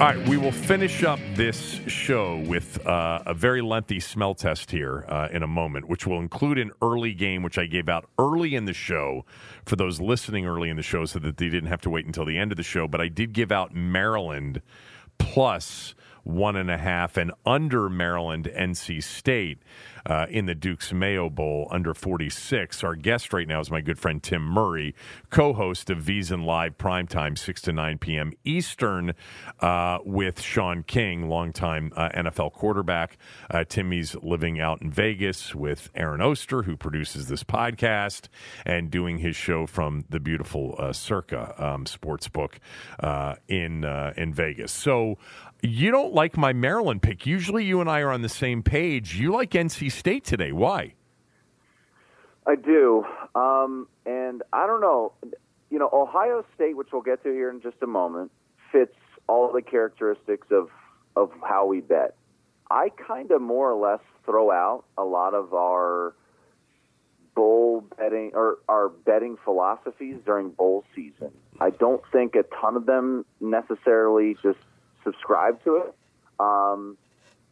All right, we will finish up this show with uh, a very lengthy smell test here uh, in a moment, which will include an early game, which I gave out early in the show for those listening early in the show so that they didn't have to wait until the end of the show. But I did give out Maryland plus one and a half and under Maryland NC State uh, in the Duke's Mayo Bowl under 46. Our guest right now is my good friend Tim Murray, co host of VSiN Live Primetime, 6 to 9 p.m. Eastern, uh, with Shaun King, longtime uh, NFL quarterback. Uh, Timmy's living out in Vegas with Aaron Oster, who produces this podcast, and doing his show from the beautiful uh, Circa um, Sportsbook uh, in, in Vegas. So, you don't like my Maryland pick. Usually, you and I are on the same page. You like NC State today. Why? I do, um, and I don't know. You know, Ohio State, which we'll get to here in just a moment, fits all the characteristics of of how we bet. I kind of more or less throw out a lot of our bowl betting or our betting philosophies during bowl season. I don't think a ton of them necessarily just subscribe to it. Um,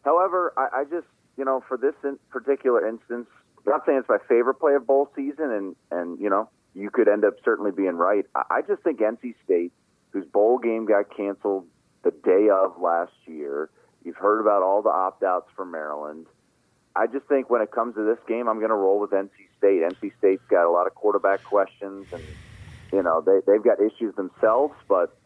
however, I, I just you know for this in particular instance, I'm not saying it's my favorite play of bowl season, and and you know you could end up certainly being right. I, I just think NC State, whose bowl game got canceled the day of last year, you've heard about all the opt outs for Maryland. I just think when it comes to this game, I'm going to roll with NC State. NC State's got a lot of quarterback questions, and you know they they've got issues themselves, but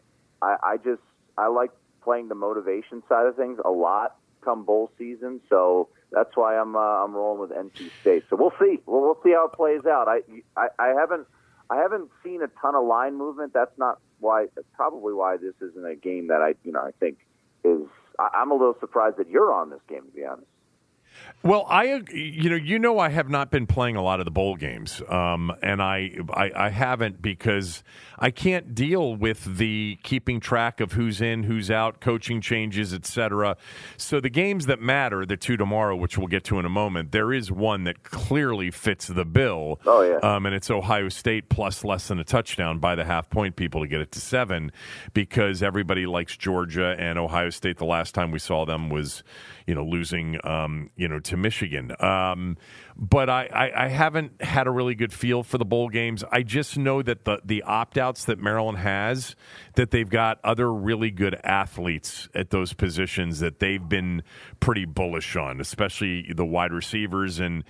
I, I just I like playing the motivation side of things a lot come bowl season. So that's why I'm uh, I'm rolling with NC State. So we'll see. We'll, we'll see how it plays out. I, I I haven't I haven't seen a ton of line movement. That's not why. Probably why this isn't a game that I you know I think is. I'm a little surprised that you're on this game to be honest. Well, I you know you know I have not been playing a lot of the bowl games, um, and I, I, I haven't because I can't deal with the keeping track of who's in, who's out, coaching changes, etc. So the games that matter, the two tomorrow, which we'll get to in a moment, there is one that clearly fits the bill. Oh yeah, um, and it's Ohio State plus less than a touchdown by the half point people to get it to seven because everybody likes Georgia and Ohio State. The last time we saw them was you know losing. Um, you know, to Michigan. Um, but I, I, I, haven't had a really good feel for the bowl games. I just know that the the opt outs that Maryland has, that they've got other really good athletes at those positions that they've been pretty bullish on, especially the wide receivers and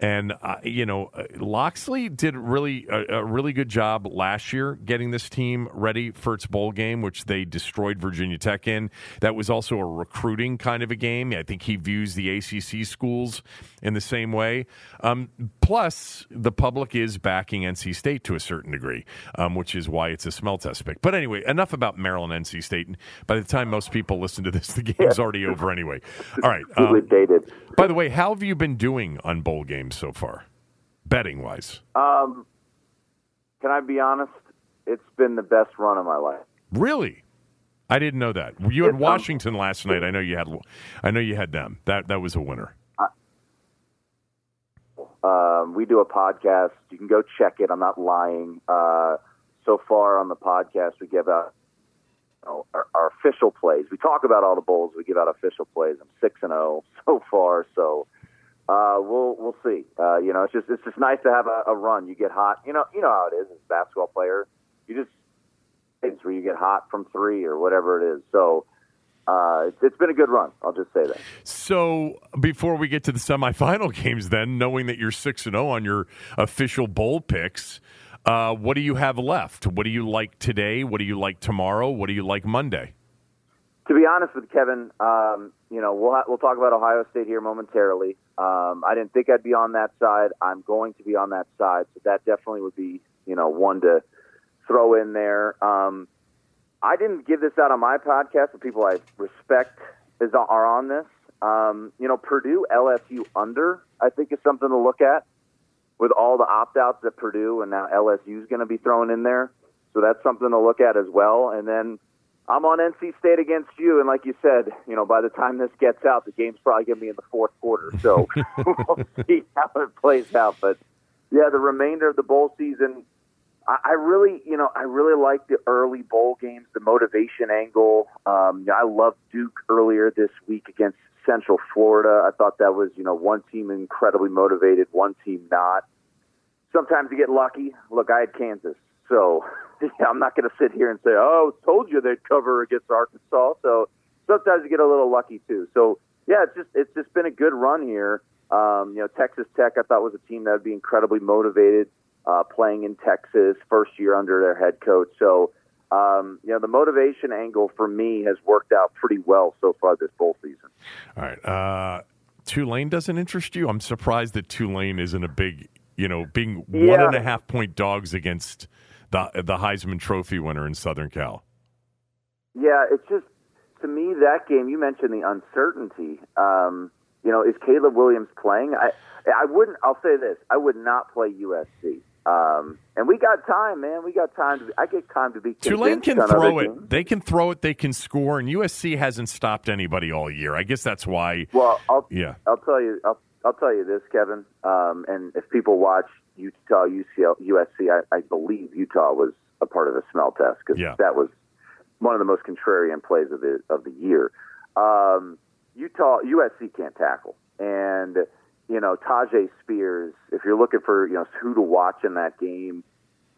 and uh, you know, Locksley did really a, a, really good job last year getting this team ready for its bowl game, which they destroyed Virginia Tech in. That was also a recruiting kind of a game. I think he views the ACC schools in the same way. Um, plus, the public is backing NC State to a certain degree, um, which is why it's a smell test pick. But anyway, enough about Maryland NC State. By the time most people listen to this, the game's already over anyway. All right. Um, dated. By the way, how have you been doing on bowl games so far, betting wise? Um, can I be honest? It's been the best run of my life. Really? I didn't know that. You had Washington last night. I know you had. I know you had them. That that was a winner. Um, we do a podcast. You can go check it. I'm not lying. Uh, so far on the podcast, we give out you know, our, our, official plays. We talk about all the bowls. We give out official plays. I'm six and zero oh so far. So uh, we'll we'll see. Uh, you know, it's just it's just nice to have a, a, run. You get hot. You know, you know how it is as a basketball player. You just it's where you get hot from three or whatever it is. So uh, it's, it's been a good run. I'll just say that. So before we get to the semifinal games, then knowing that you're six and zero oh on your official bowl picks, uh, what do you have left? What do you like today? What do you like tomorrow? What do you like Monday? To be honest with Kevin, um, you know we'll ha- we'll talk about Ohio State here momentarily. Um, I didn't think I'd be on that side. I'm going to be on that side, so that definitely would be you know one to throw in there. Um, I didn't give this out on my podcast, but people I respect is are on this. Um, you know, Purdue LSU under I think is something to look at with all the opt outs at Purdue, and now LSU is going to be thrown in there, so that's something to look at as well. And then I'm on NC State against you, and like you said, you know, by the time this gets out, the game's probably going to be in the fourth quarter, so we'll see how it plays out. But yeah, the remainder of the bowl season I, really, you know, I really like the early bowl games, the motivation angle. Um, you know, I loved Duke earlier this week against Central Florida. I thought that was, you know, one team incredibly motivated, one team not. Sometimes you get lucky. Look, I had Kansas, so yeah, I'm not going to sit here and say, "Oh, told you they'd cover against Arkansas." So sometimes you get a little lucky too. So yeah, it's just it's just been a good run here. Um, you know, Texas Tech I thought was a team that would be incredibly motivated uh, playing in Texas, first year under their head coach. So, um, you know, the motivation angle for me has worked out pretty well so far this bowl season. All right. Uh, Tulane doesn't interest you? I'm surprised that Tulane isn't a big, you know, being yeah. one and a half point dogs against the the Heisman Trophy winner in Southern Cal. Yeah, it's just to me that game. You mentioned the uncertainty. Um, you know, is Caleb Williams playing? I I wouldn't. I'll say this: I would not play USC. Um, and we got time, man. We got time. To, I get time to be. Tulane can throw it. They can throw it. They can score. And USC hasn't stopped anybody all year. I guess that's why. Well, I'll, yeah. I'll tell you. I'll, I'll tell you this, Kevin. Um, and if people watch Utah, UCL, USC, I, I believe Utah was a part of the smell test because yeah. that was one of the most contrarian plays of the of the year. Um, Utah, USC can't tackle, and you know, Tyjae Spears, if you're looking for, you know, who to watch in that game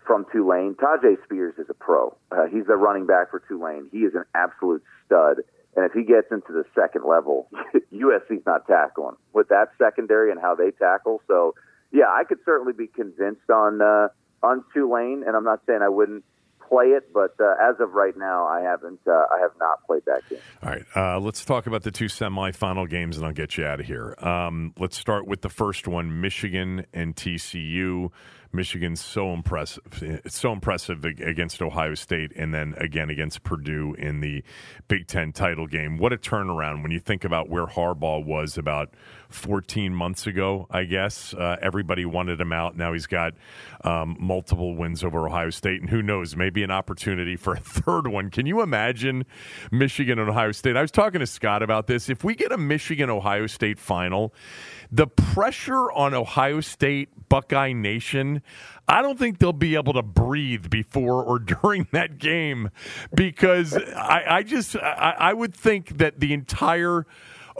from Tulane, Tyjae Spears is a pro. Uh, he's the running back for Tulane. He is an absolute stud. And if he gets into the second level, USC's not tackling with that secondary and how they tackle. So, yeah, I could certainly be convinced on uh, on Tulane, and I'm not saying I wouldn't play it, but uh, as of right now, I haven't. Uh, I have not played that game. All right, uh, let's talk about the two semifinal games, and I'll get you out of here. Um, let's start with the first one: Michigan and TCU. Michigan's so impressive. It's so impressive against Ohio State and then again against Purdue in the Big Ten title game. What a turnaround when you think about where Harbaugh was about 14 months ago, I guess. Uh, everybody wanted him out. Now he's got um, multiple wins over Ohio State, and who knows, maybe an opportunity for a third one. Can you imagine Michigan and Ohio State? I was talking to Scott about this. If we get a Michigan Ohio State final, the pressure on Ohio State, Buckeye Nation, I don't think they'll be able to breathe before or during that game because I, I just I, I would think that the entire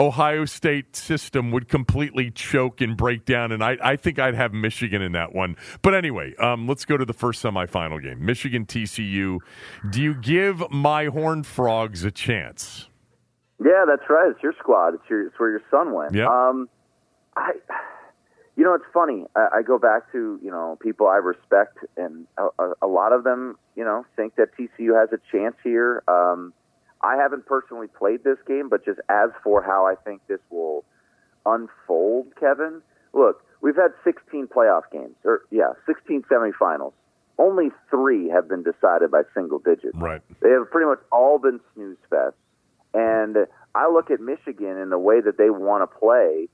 Ohio State system would completely choke and break down, and I, I think I'd have Michigan in that one. But anyway, um, let's go to the first semifinal game Michigan TCU. Do you give my Horned Frogs a chance? Yeah, that's right. It's your squad. It's your it's where your son went. Yeah. Um, I, you know, it's funny. I, I go back to you know people I respect, and a, a, a lot of them, you know, think that TCU has a chance here. Um, I haven't personally played this game, but just as for how I think this will unfold, Kevin, look, we've had 16 playoff games, or yeah, 16 semifinals. Only three have been decided by single digits. Right. They have pretty much all been snooze fests. And I look at Michigan in the way that they want to play.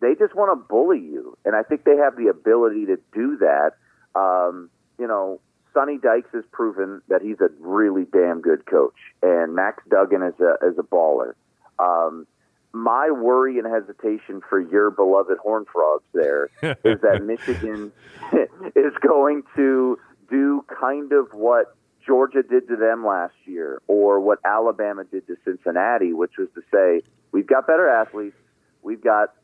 They just want to bully you, and I think they have the ability to do that. Um, you know, Sonny Dykes has proven that he's a really damn good coach, and Max Duggan is a is a baller. Um, my worry and hesitation for your beloved Horn Frogs there is that Michigan is going to do kind of what Georgia did to them last year, or what Alabama did to Cincinnati, which was to say, we've got better athletes, we've got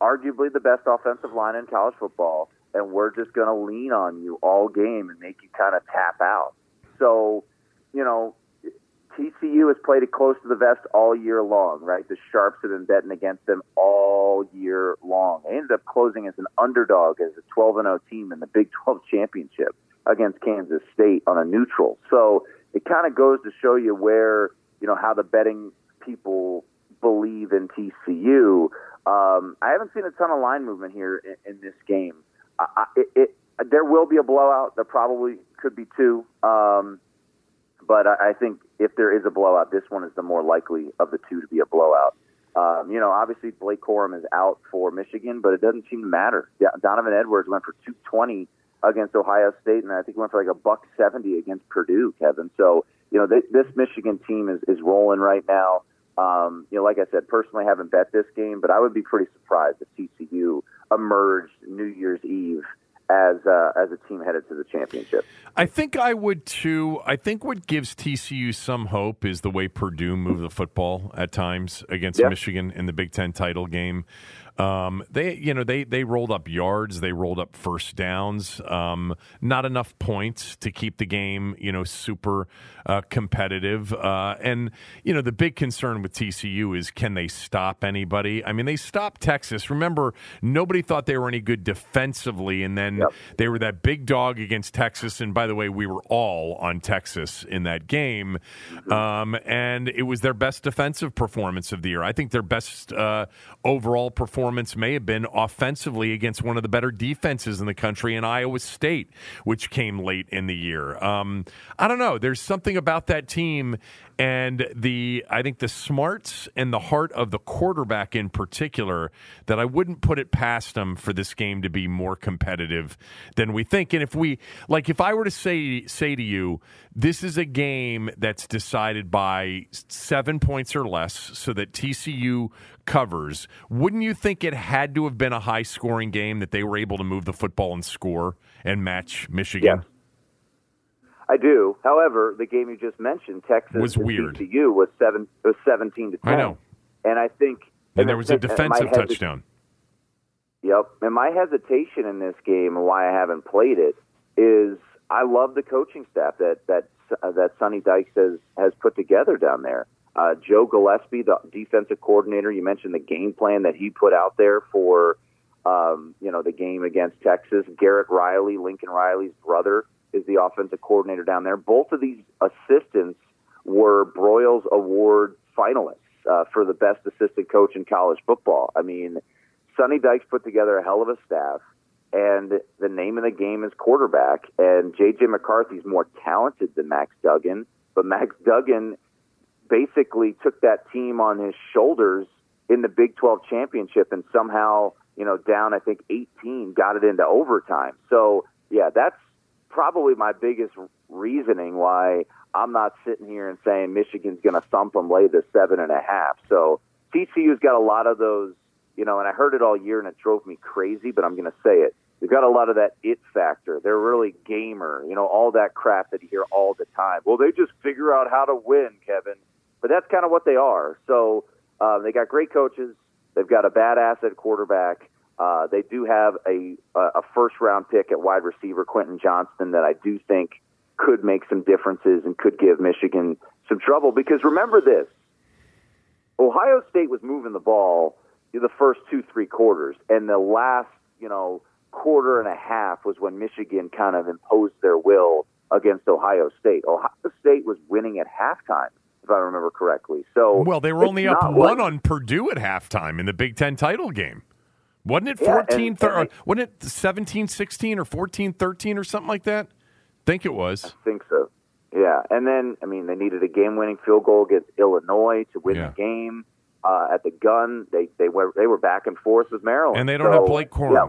arguably the best offensive line in college football, and we're just going to lean on you all game and make you kind of tap out. So, you know, TCU has played it close to the vest all year long, right? The Sharps have been betting against them all year long. They ended up closing as an underdog as a 12 0 team in the Big 12 championship against Kansas State on a neutral. So it kind of goes to show you where, you know, how the betting people believe in TCU. Um, I haven't seen a ton of line movement here in, in this game. I, it, it, there will be a blowout. There probably could be two. Um, but I, I think if there is a blowout, this one is the more likely of the two to be a blowout. Um, you know, obviously Blake Corum is out for Michigan, but it doesn't seem to matter. Donovan Edwards went for 220 against Ohio State, and I think went for like a buck 70 against Purdue, Kevin. So, you know, th- this Michigan team is, is rolling right now. Um, you know, like I said, personally, haven't bet this game, but I would be pretty surprised if TCU emerged New Year's Eve as uh, as a team headed to the championship. I think I would too. I think what gives TCU some hope is the way Purdue moved the football at times against Yep. Michigan in the Big Ten title game. Um, they, you know, they they rolled up yards, they rolled up first downs. Um, not enough points to keep the game, you know, super uh, competitive. Uh, and you know, the big concern with TCU is can they stop anybody? I mean, they stopped Texas. Remember, nobody thought they were any good defensively, and then Yep. they were that big dog against Texas. And by the way, we were all on Texas in that game. Um, and it was their best defensive performance of the year. I think their best uh, overall performance may have been offensively against one of the better defenses in the country in Iowa State, which came late in the year. Um, I don't know. There's something about that team and the I think the smarts and the heart of the quarterback in particular that I wouldn't put it past them for this game to be more competitive than we think. And if we like, if I were to say say to you, this is a game that's decided by seven points or less, so that TCU covers. Wouldn't you think it had to have been a high scoring game that they were able to move the football and score and match Michigan? I do. However, the game you just mentioned, Texas Was weird. TCU, was seven was seventeen to ten. I know. And I think And there was a defensive touchdown. Yep. And my hesitation in this game and why I haven't played it is I love the coaching staff that that uh, that Sonny Dykes has has put together down there. Uh, Joe Gillespie, the defensive coordinator, you mentioned the game plan that he put out there for um, you know the game against Texas. Garrett Riley, Lincoln Riley's brother, is the offensive coordinator down there. Both of these assistants were Broyles Award finalists uh, for the best assistant coach in college football. I mean, Sonny Dykes put together a hell of a staff, and the name of the game is quarterback. And J.J. McCarthy's more talented than Max Duggan, but Max Duggan basically took that team on his shoulders in the Big 12 championship and somehow, you know, down, I think, 18, got it into overtime. So, yeah, that's probably my biggest reasoning why I'm not sitting here and saying Michigan's going to thump them, lay the seven and a half. So TCU's got a lot of those, you know, and I heard it all year and it drove me crazy, but I'm going to say it. They've got a lot of that it factor. They're really gamer, you know, all that crap that you hear all the time. Well, they just figure out how to win, Kevin. But that's kind of what they are. So uh, they got great coaches. They've got a badass at quarterback. Uh, they do have a a first round pick at wide receiver, Quentin Johnston, that I do think could make some differences and could give Michigan some trouble. Because remember this, Ohio State was moving the ball the first two three quarters, and the last you know quarter and a half was when Michigan kind of imposed their will against Ohio State. Ohio State was winning at halftime if I remember correctly. So well, they were only up one on Purdue at halftime in the Big Ten title game. Wasn't it 14 yeah, and, wasn't it 17 16 or 14 13 or something like that? think it was. I think so. Yeah. And then I mean they needed a game winning field goal against Illinois to win yeah. the game. Uh, at the gun, they they were they were back and forth with Maryland. And they don't so, have Blake Corum. Yeah,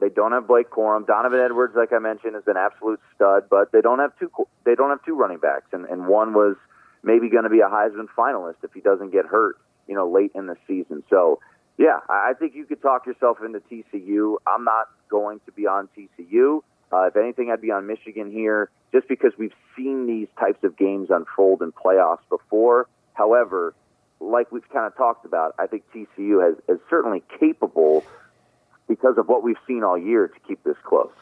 they don't have Blake Corum. Donovan Edwards, like I mentioned, is an absolute stud, but they don't have two they don't have two running backs and, and one was maybe going to be a Heisman finalist if he doesn't get hurt, you know, late in the season. So, yeah, I think you could talk yourself into TCU. I'm not going to be on TCU. Uh, if anything, I'd be on Michigan here just because we've seen these types of games unfold in playoffs before. However, like we've kind of talked about, I think TCU has, is certainly capable because of what we've seen all year to keep this close.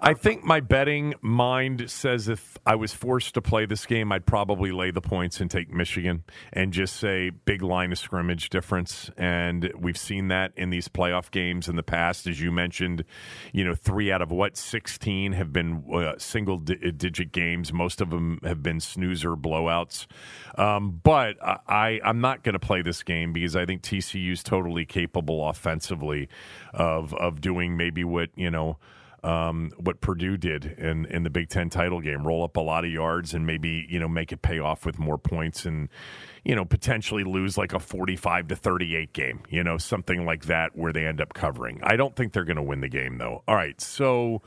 I think my betting mind says if I was forced to play this game, I'd probably lay the points and take Michigan and just say big line of scrimmage difference. And we've seen that in these playoff games in the past, as you mentioned. You know, three out of what sixteen have been uh, single di- digit games. Most of them have been snoozer blowouts. Um, but I, I'm not going to play this game because I think TCU is totally capable offensively of of doing maybe what you know um, what Purdue did in, in the Big Ten title game, roll up a lot of yards and maybe you know make it pay off with more points and you know potentially lose like a forty five to thirty eight game, you know something like that where they end up covering. I don't think they're going to win the game though. All right, so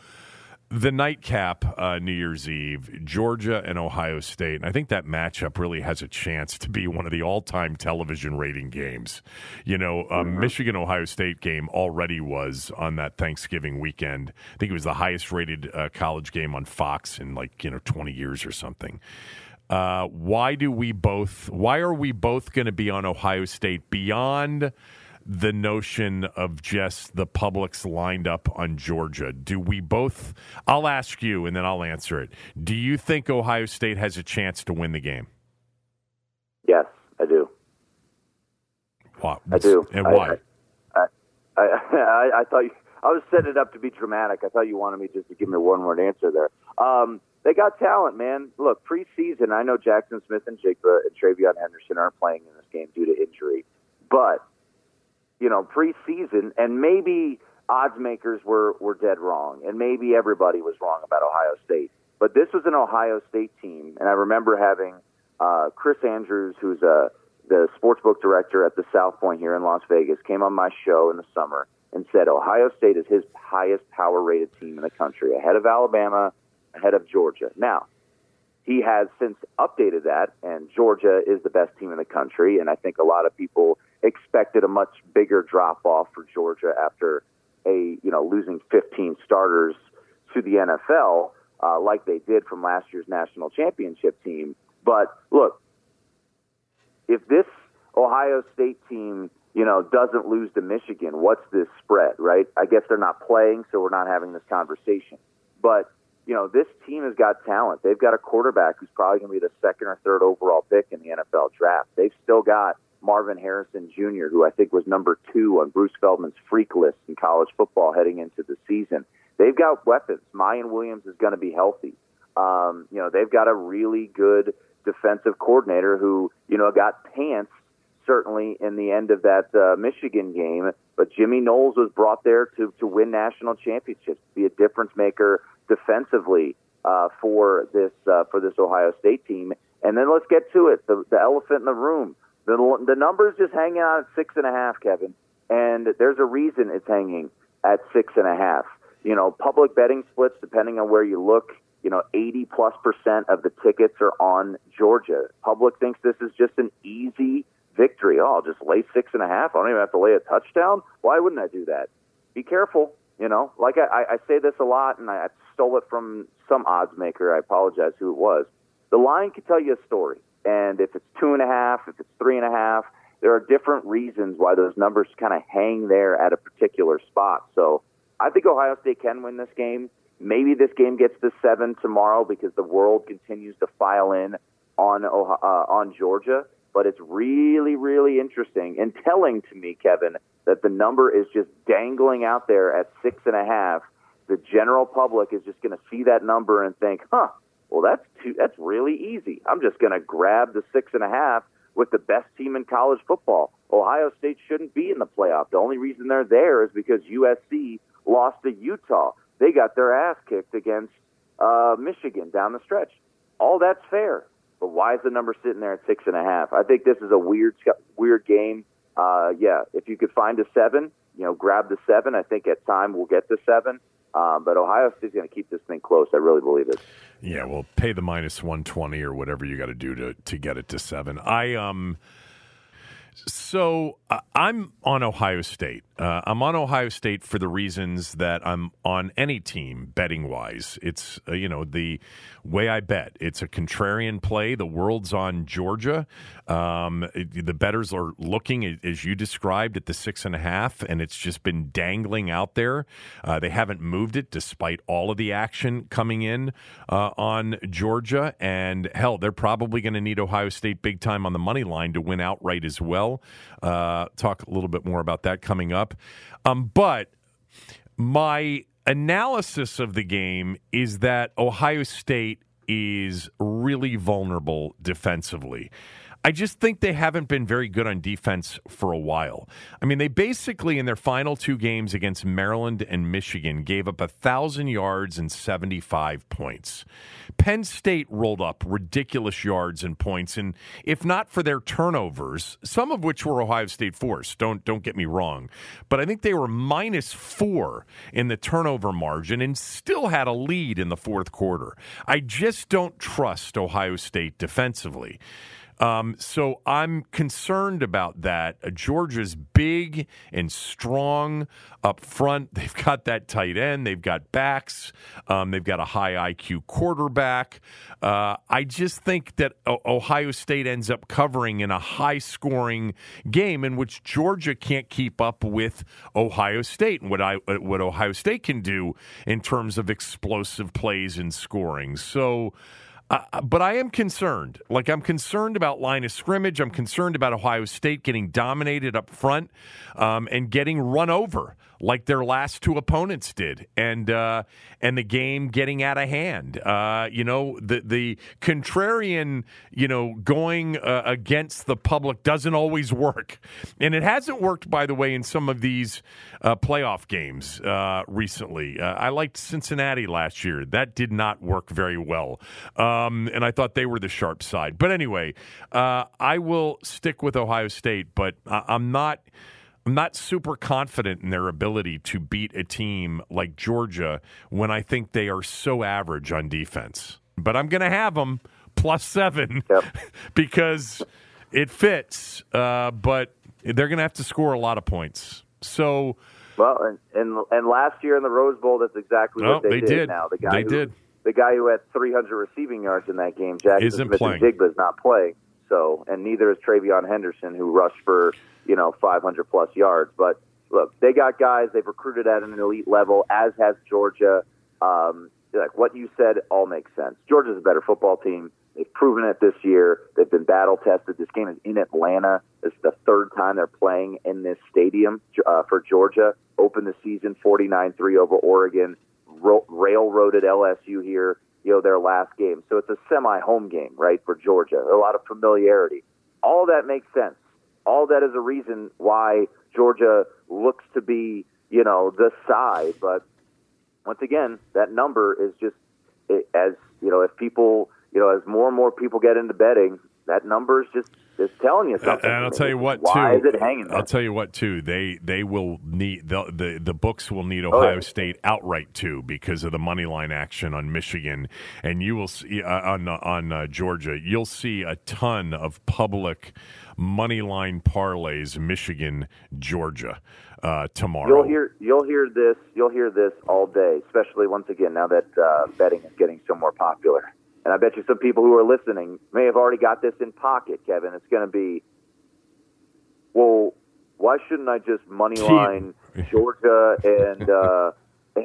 the nightcap uh, New Year's Eve, Georgia and Ohio State. And I think that matchup really has a chance to be one of the all time television rating games. You know, um, mm-hmm. Michigan Ohio State game already was on that Thanksgiving weekend. I think it was the highest rated uh, college game on Fox in like, you know, 20 years or something. Uh, why do we both, why are we both going to be on Ohio State beyond the notion of just the public's lined up on Georgia. Do we both? I'll ask you and then I'll answer it. Do you think Ohio State has a chance to win the game? Yes, I do. What? I do. And why? I, I, I, I, thought you, I was setting it up to be dramatic. I thought you wanted me just to give me a one word answer there. Um, they got talent, man. Look, preseason, I know Jackson Smith-Njigba and TreVeyon Henderson aren't playing in this game due to injury, but you know, preseason, and maybe odds makers were, were dead wrong, and maybe everybody was wrong about Ohio State. But this was an Ohio State team, and I remember having uh, Chris Andrews, who's a uh, the sportsbook director at the South Point here in Las Vegas, came on my show in the summer and said Ohio State is his highest power rated team in the country, ahead of Alabama, ahead of Georgia. Now, he has since updated that, and Georgia is the best team in the country. And I think a lot of people expected a much bigger drop off for Georgia after a you know losing 15 starters to the NFL uh, like they did from last year's national championship team. But look, if this Ohio State team you know doesn't lose to Michigan, what's this spread, right? I guess they're not playing, so we're not having this conversation. But you know, this team has got talent. They've got a quarterback who's probably going to be the second or third overall pick in the NFL draft. They've still got Marvin Harrison Jr., who I think was number two on Bruce Feldman's freak list in college football heading into the season. They've got weapons. Miyan Williams is going to be healthy. Um, you know, they've got a really good defensive coordinator who, you know, got pants certainly in the end of that uh, Michigan game. But Jimmy Knowles was brought there to, to win national championships, be a difference maker defensively uh, for this uh, for this Ohio State team. And then let's get to it. The, the elephant in the room. The, the number's just hanging out at six and a half, Kevin. And there's a reason it's hanging at six and a half. You know, public betting splits, depending on where you look, you know, 80 plus percent of the tickets are on Georgia. Public thinks this is just an easy victory. Oh, I'll just lay six and a half. I don't even have to lay a touchdown. Why wouldn't I do that? Be careful. You know, like I, I say this a lot, and I stole it from some odds maker. I apologize who it was. The line can tell you a story, and if it's two and a half, if it's three and a half, there are different reasons why those numbers kind of hang there at a particular spot. So I think Ohio State can win this game. Maybe this game gets to seven tomorrow because the world continues to file in on uh, on Georgia. But it's really, really interesting and telling to me, Kevin, that the number is just dangling out there at six and a half. The general public is just going to see that number and think, "Huh, well, that's too, that's really easy. I'm just going to grab the six and a half with the best team in college football. Ohio State shouldn't be in the playoff. The only reason they're there is because USC lost to Utah. They got their ass kicked against uh, Michigan down the stretch. All that's fair, but why is the number sitting there at six and a half? I think this is a weird, weird game. Uh, yeah, if you could find a seven, you know, grab the seven. I think at time we'll get the seven. Um, but Ohio State's going to keep this thing close. I really believe it. Yeah, well, pay the minus one twenty or whatever you got to do to to get it to seven. I um. So uh, I'm on Ohio State. Uh, I'm on Ohio State for the reasons that I'm on any team betting wise. It's uh, you know the way I bet. It's a contrarian play. The world's on Georgia. Um, it, the betters are looking as you described at the six and a half, and it's just been dangling out there. Uh, they haven't moved it despite all of the action coming in uh, on Georgia. And hell, they're probably going to need Ohio State big time on the money line to win outright as well. Uh, talk a little bit more about that coming up. Um, but my analysis of the game is that Ohio State is really vulnerable defensively. I just think they haven't been very good on defense for a while. I mean, they basically, in their final two games against Maryland and Michigan, gave up 1,000 yards and 75 points. Penn State rolled up ridiculous yards and points, and if not for their turnovers, some of which were Ohio State forced, don't, don't get me wrong, but I think they were minus four in the turnover margin and still had a lead in the fourth quarter. I just don't trust Ohio State defensively. Um, so I'm concerned about that. Uh, Georgia's big and strong up front. They've got that tight end. They've got backs. Um, they've got a high IQ quarterback. Uh, I just think that Ohio State ends up covering in a high scoring game in which Georgia can't keep up with Ohio State and what I uh, what Ohio State can do in terms of explosive plays and scoring. So. But I am concerned. Like, I'm concerned about line of scrimmage. I'm concerned about Ohio State getting dominated up front um, and getting run over like their last two opponents did, and uh, and the game getting out of hand. Uh, you know, the the contrarian, you know, going uh, against the public doesn't always work, and it hasn't worked, by the way, in some of these uh, playoff games uh, recently. Uh, I liked Cincinnati last year; that did not work very well, um, and I thought they were the sharp side. But anyway, I will stick with Ohio State, but I'm not. I'm not super confident in their ability to beat a team like Georgia when I think they are so average on defense. But I'm going to have them plus seven yep. because it fits. Uh, but they're going to have to score a lot of points. So. Well, and, and, and last year in the Rose Bowl, that's exactly what they, they did. did. Now the guy they who, did. The guy who had 300 receiving yards in that game, Jackson Smith-Njigba, is not playing. So, and neither is TreVeyon Henderson, who rushed for you know 500 plus yards. But look, they got guys they've recruited at an elite level, as has Georgia. Um, like what you said, all makes sense. Georgia's a better football team. They've proven it this year. They've been battle tested. This game is in Atlanta. It's the third time they're playing in this stadium uh, for Georgia. Opened the season 49 3 over Oregon. Ro- railroaded LSU here you know, their last game. So it's a semi home game, right, for Georgia. A lot of familiarity. All that makes sense. All that is a reason why Georgia looks to be, you know, the side. But once again, that number is just as, you know, if people, you know, as more and more people get into betting, that number is just is telling you something. And I'll tell you what, Why too. is it hanging? There? I'll tell you what, too. They they will need the the, the books will need Ohio oh, yeah. State outright too because of the money line action on Michigan, and you will see uh, on on uh, Georgia. You'll see a ton of public money line parlays. Michigan, Georgia. Uh, tomorrow, you'll hear you'll hear this you'll hear this all day, especially once again now that uh, betting is getting so more popular and I bet you some people who are listening may have already got this in pocket, Kevin. It's going to be, well, why shouldn't I just money line Georgia and uh,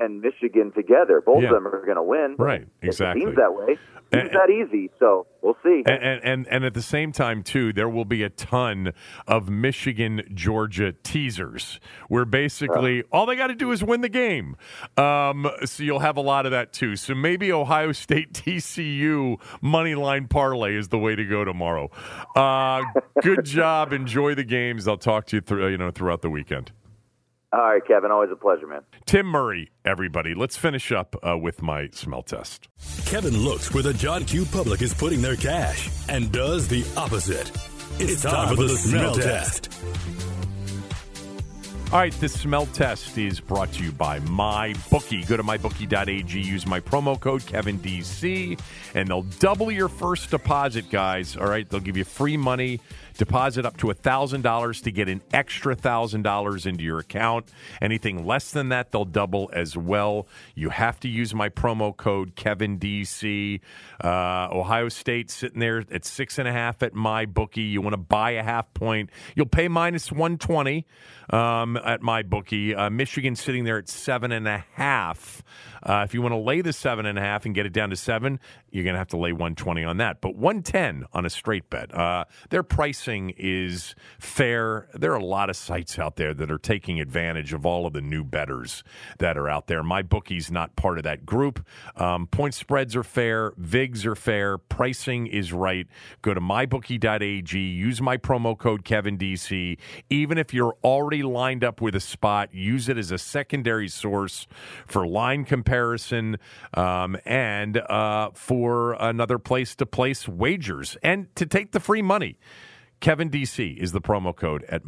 and Michigan together? Both Yeah. of them are going to win. Right, exactly. It seems that way. It And- seems that easy. So we'll see. And, and and at the same time too, there will be a ton of Michigan Georgia teasers where basically all they got to do is win the game. Um, so you'll have a lot of that too. So maybe Ohio State TCU money line parlay is the way to go tomorrow. Uh, good job. Enjoy the games. I'll talk to you through you know throughout the weekend. All right, Kevin. Always a pleasure, man. Tim Murray, everybody. Let's finish up uh, with my smell test. Kevin looks where the John Q public is putting their cash and does the opposite. It's, time, for the, smell test. All right, the smell test is brought to you by MyBookie. Go to mybookie.ag, use my promo code KevinDC, and they'll double your first deposit, guys. All right, they'll give you free money. Deposit up to $1,000 to get an extra $1,000 into your account. Anything less than that, they'll double as well. You have to use my promo code KevinDC. Uh, Ohio State sitting there at six and a half at my bookie. You want to buy a half point, you'll pay minus 120 um, at my bookie. Uh, Michigan sitting there at seven and a half. Uh, if you want to lay the seven and a half and get it down to seven, you're going to have to lay 120 on that. But 110 on a straight bet. Uh, their pricing is fair. There are a lot of sites out there that are taking advantage of all of the new betters that are out there. My bookie's not part of that group. Um, point spreads are fair. VIGs are fair. Pricing is right. Go to mybookie.ag. Use my promo code KevinDC. Even if you're already lined up with a spot, use it as a secondary source for line comparison um, and uh, for another place to place wagers and to take the free money. Kevin DC is the promo code at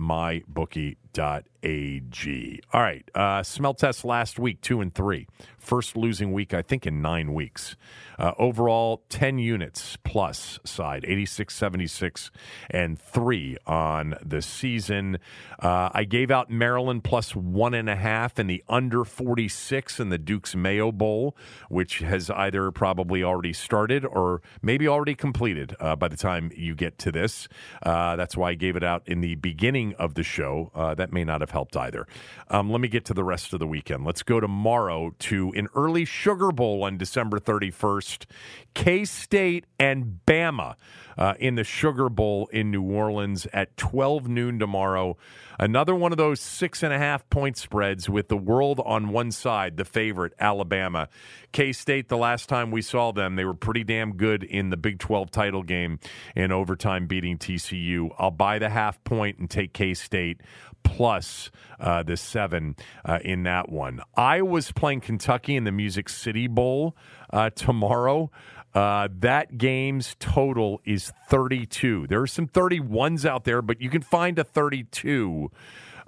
mybookie.ag. All right. Uh, smell test last week, two and three. First losing week, I think, in nine weeks. Uh, overall, 10 units plus side, 86, 76, and three on the season. Uh, I gave out Maryland plus one and a half and the under 46 in the Duke's Mayo Bowl, which has either probably already started or maybe already completed uh, by the time you get to this. Uh, that's why I gave it out in the beginning of the show. Uh, that may not have helped either. Um, let me get to the rest of the weekend. Let's go tomorrow to an early Sugar Bowl on December 31st. K State and Bama uh, in the Sugar Bowl in New Orleans at 12 noon tomorrow. Another one of those six and a half point spreads with the world on one side, the favorite, Alabama. K State, the last time we saw them, they were pretty damn good in the Big 12 title game in overtime, beating TCU. I'll buy the half point and take K State plus uh, the seven uh, in that one. Iowa's playing Kentucky in the Music City Bowl uh, tomorrow. Uh, that game's total is 32. There are some 31s out there, but you can find a 32.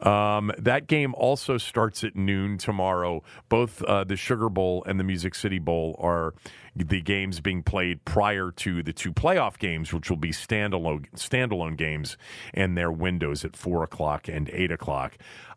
Um, that game also starts at noon tomorrow. Both uh, the Sugar Bowl and the Music City Bowl are the games being played prior to the two playoff games, which will be standalone standalone games and their windows at four o'clock and eight o'clock.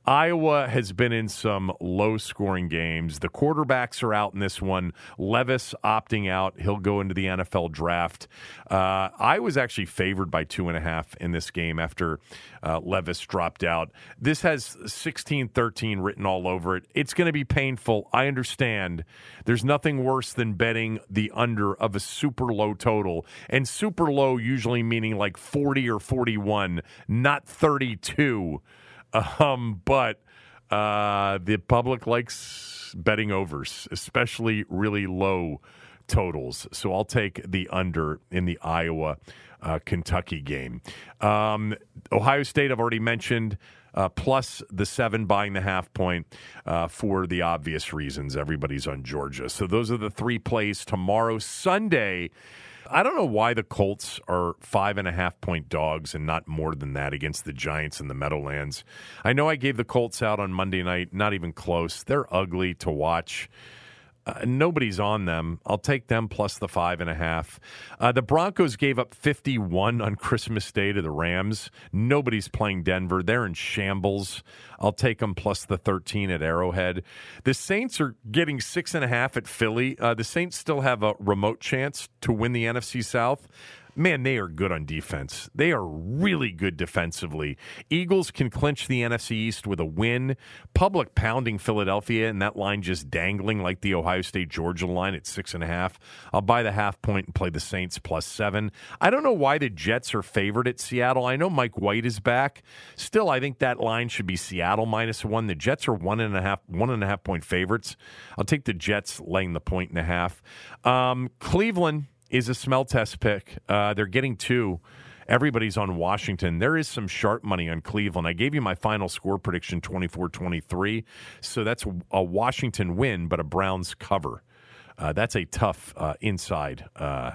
Iowa has been in some low scoring games. The quarterbacks are out in this one. Levis opting out. He'll go into the NFL draft. Uh, Iowa's actually favored by two and a half in this game after uh, Levis dropped out. This has 16 13 written all over it. It's going to be painful. I understand. There's nothing worse than betting the under of a super low total. And super low usually meaning like 40 or 41, not 32. Um, but uh, the public likes betting overs, especially really low totals. So I'll take the under in the Iowa uh, Kentucky game. Um, Ohio State, I've already mentioned. Uh, plus the seven buying the half point uh, for the obvious reasons. Everybody's on Georgia. So those are the three plays tomorrow. Sunday, I don't know why the Colts are five and a half point dogs and not more than that against the Giants in the Meadowlands. I know I gave the Colts out on Monday night, not even close. They're ugly to watch. Uh, nobody's on them. I'll take them plus the five and a half. Uh, the Broncos gave up 51 on Christmas Day to the Rams. Nobody's playing Denver. They're in shambles. I'll take them plus the 13 at Arrowhead. The Saints are getting six and a half at Philly. Uh, the Saints still have a remote chance to win the NFC South. Man, they are good on defense. They are really good defensively. Eagles can clinch the NFC East with a win. Public pounding Philadelphia, and that line just dangling like the Ohio State Georgia line at six and a half. I'll buy the half point and play the Saints plus seven. I don't know why the Jets are favored at Seattle. I know Mike White is back. Still, I think that line should be Seattle minus one. The Jets are one and a half, one and a half point favorites. I'll take the Jets laying the point and a half. Um, Cleveland is a smell test pick. Uh, they're getting two. Everybody's on Washington. There is some sharp money on Cleveland. I gave you my final score prediction 24 23. So that's a Washington win, but a Browns cover. Uh, that's a tough uh, inside. Uh,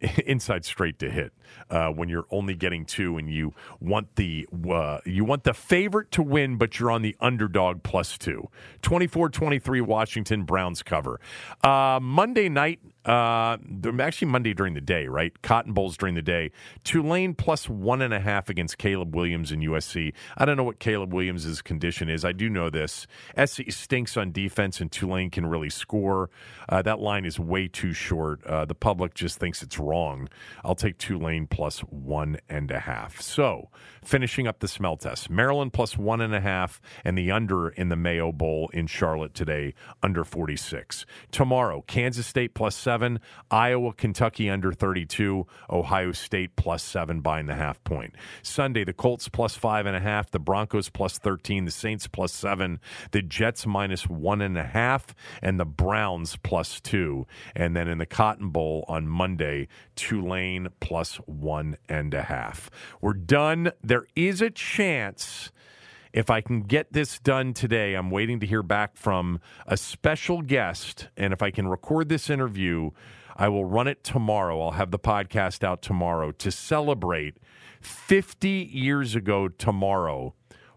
inside straight to hit uh, when you're only getting two and you want the uh, you want the favorite to win but you're on the underdog plus two 24-23 washington browns cover monday night uh, actually Monday during the day, right? Cotton Bowls during the day. Tulane plus one and a half against Caleb Williams in USC. I don't know what Caleb Williams' condition is. I do know this. SC stinks on defense, and Tulane can really score. Uh, that line is way too short. Uh, the public just thinks it's wrong. I'll take Tulane plus one and a half. So, finishing up the smell test Maryland plus one and a half, and the under in the Mayo Bowl in Charlotte today, under 46. Tomorrow, Kansas State plus seven seven. Iowa, Kentucky under 32. Ohio State plus seven, buying the half point. Sunday, the Colts plus five and a half. The Broncos plus 13. The Saints plus seven. The Jets minus one and a half. And the Browns plus two. And then in the Cotton Bowl on Monday, Tulane plus one and a half. We're done. There is a chance if I can get this done today, I'm waiting to hear back from a special guest. And if I can record this interview, I will run it tomorrow. I'll have the podcast out tomorrow to celebrate 50 years ago tomorrow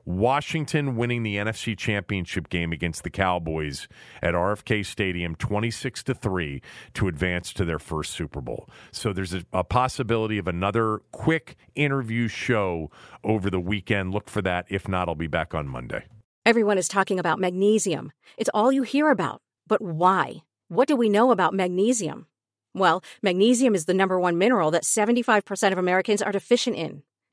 Washington winning the NFC Championship game against the Cowboys at RFK Stadium 26 to 3 to advance to their first Super Bowl. So there's a, a, possibility of another quick interview show over the weekend. Look for that. If not, I'll be back on Monday. Everyone is talking about magnesium. It's all you hear about. But why? What do we know about magnesium? Well, magnesium is the number one mineral that 75% of Americans are deficient in.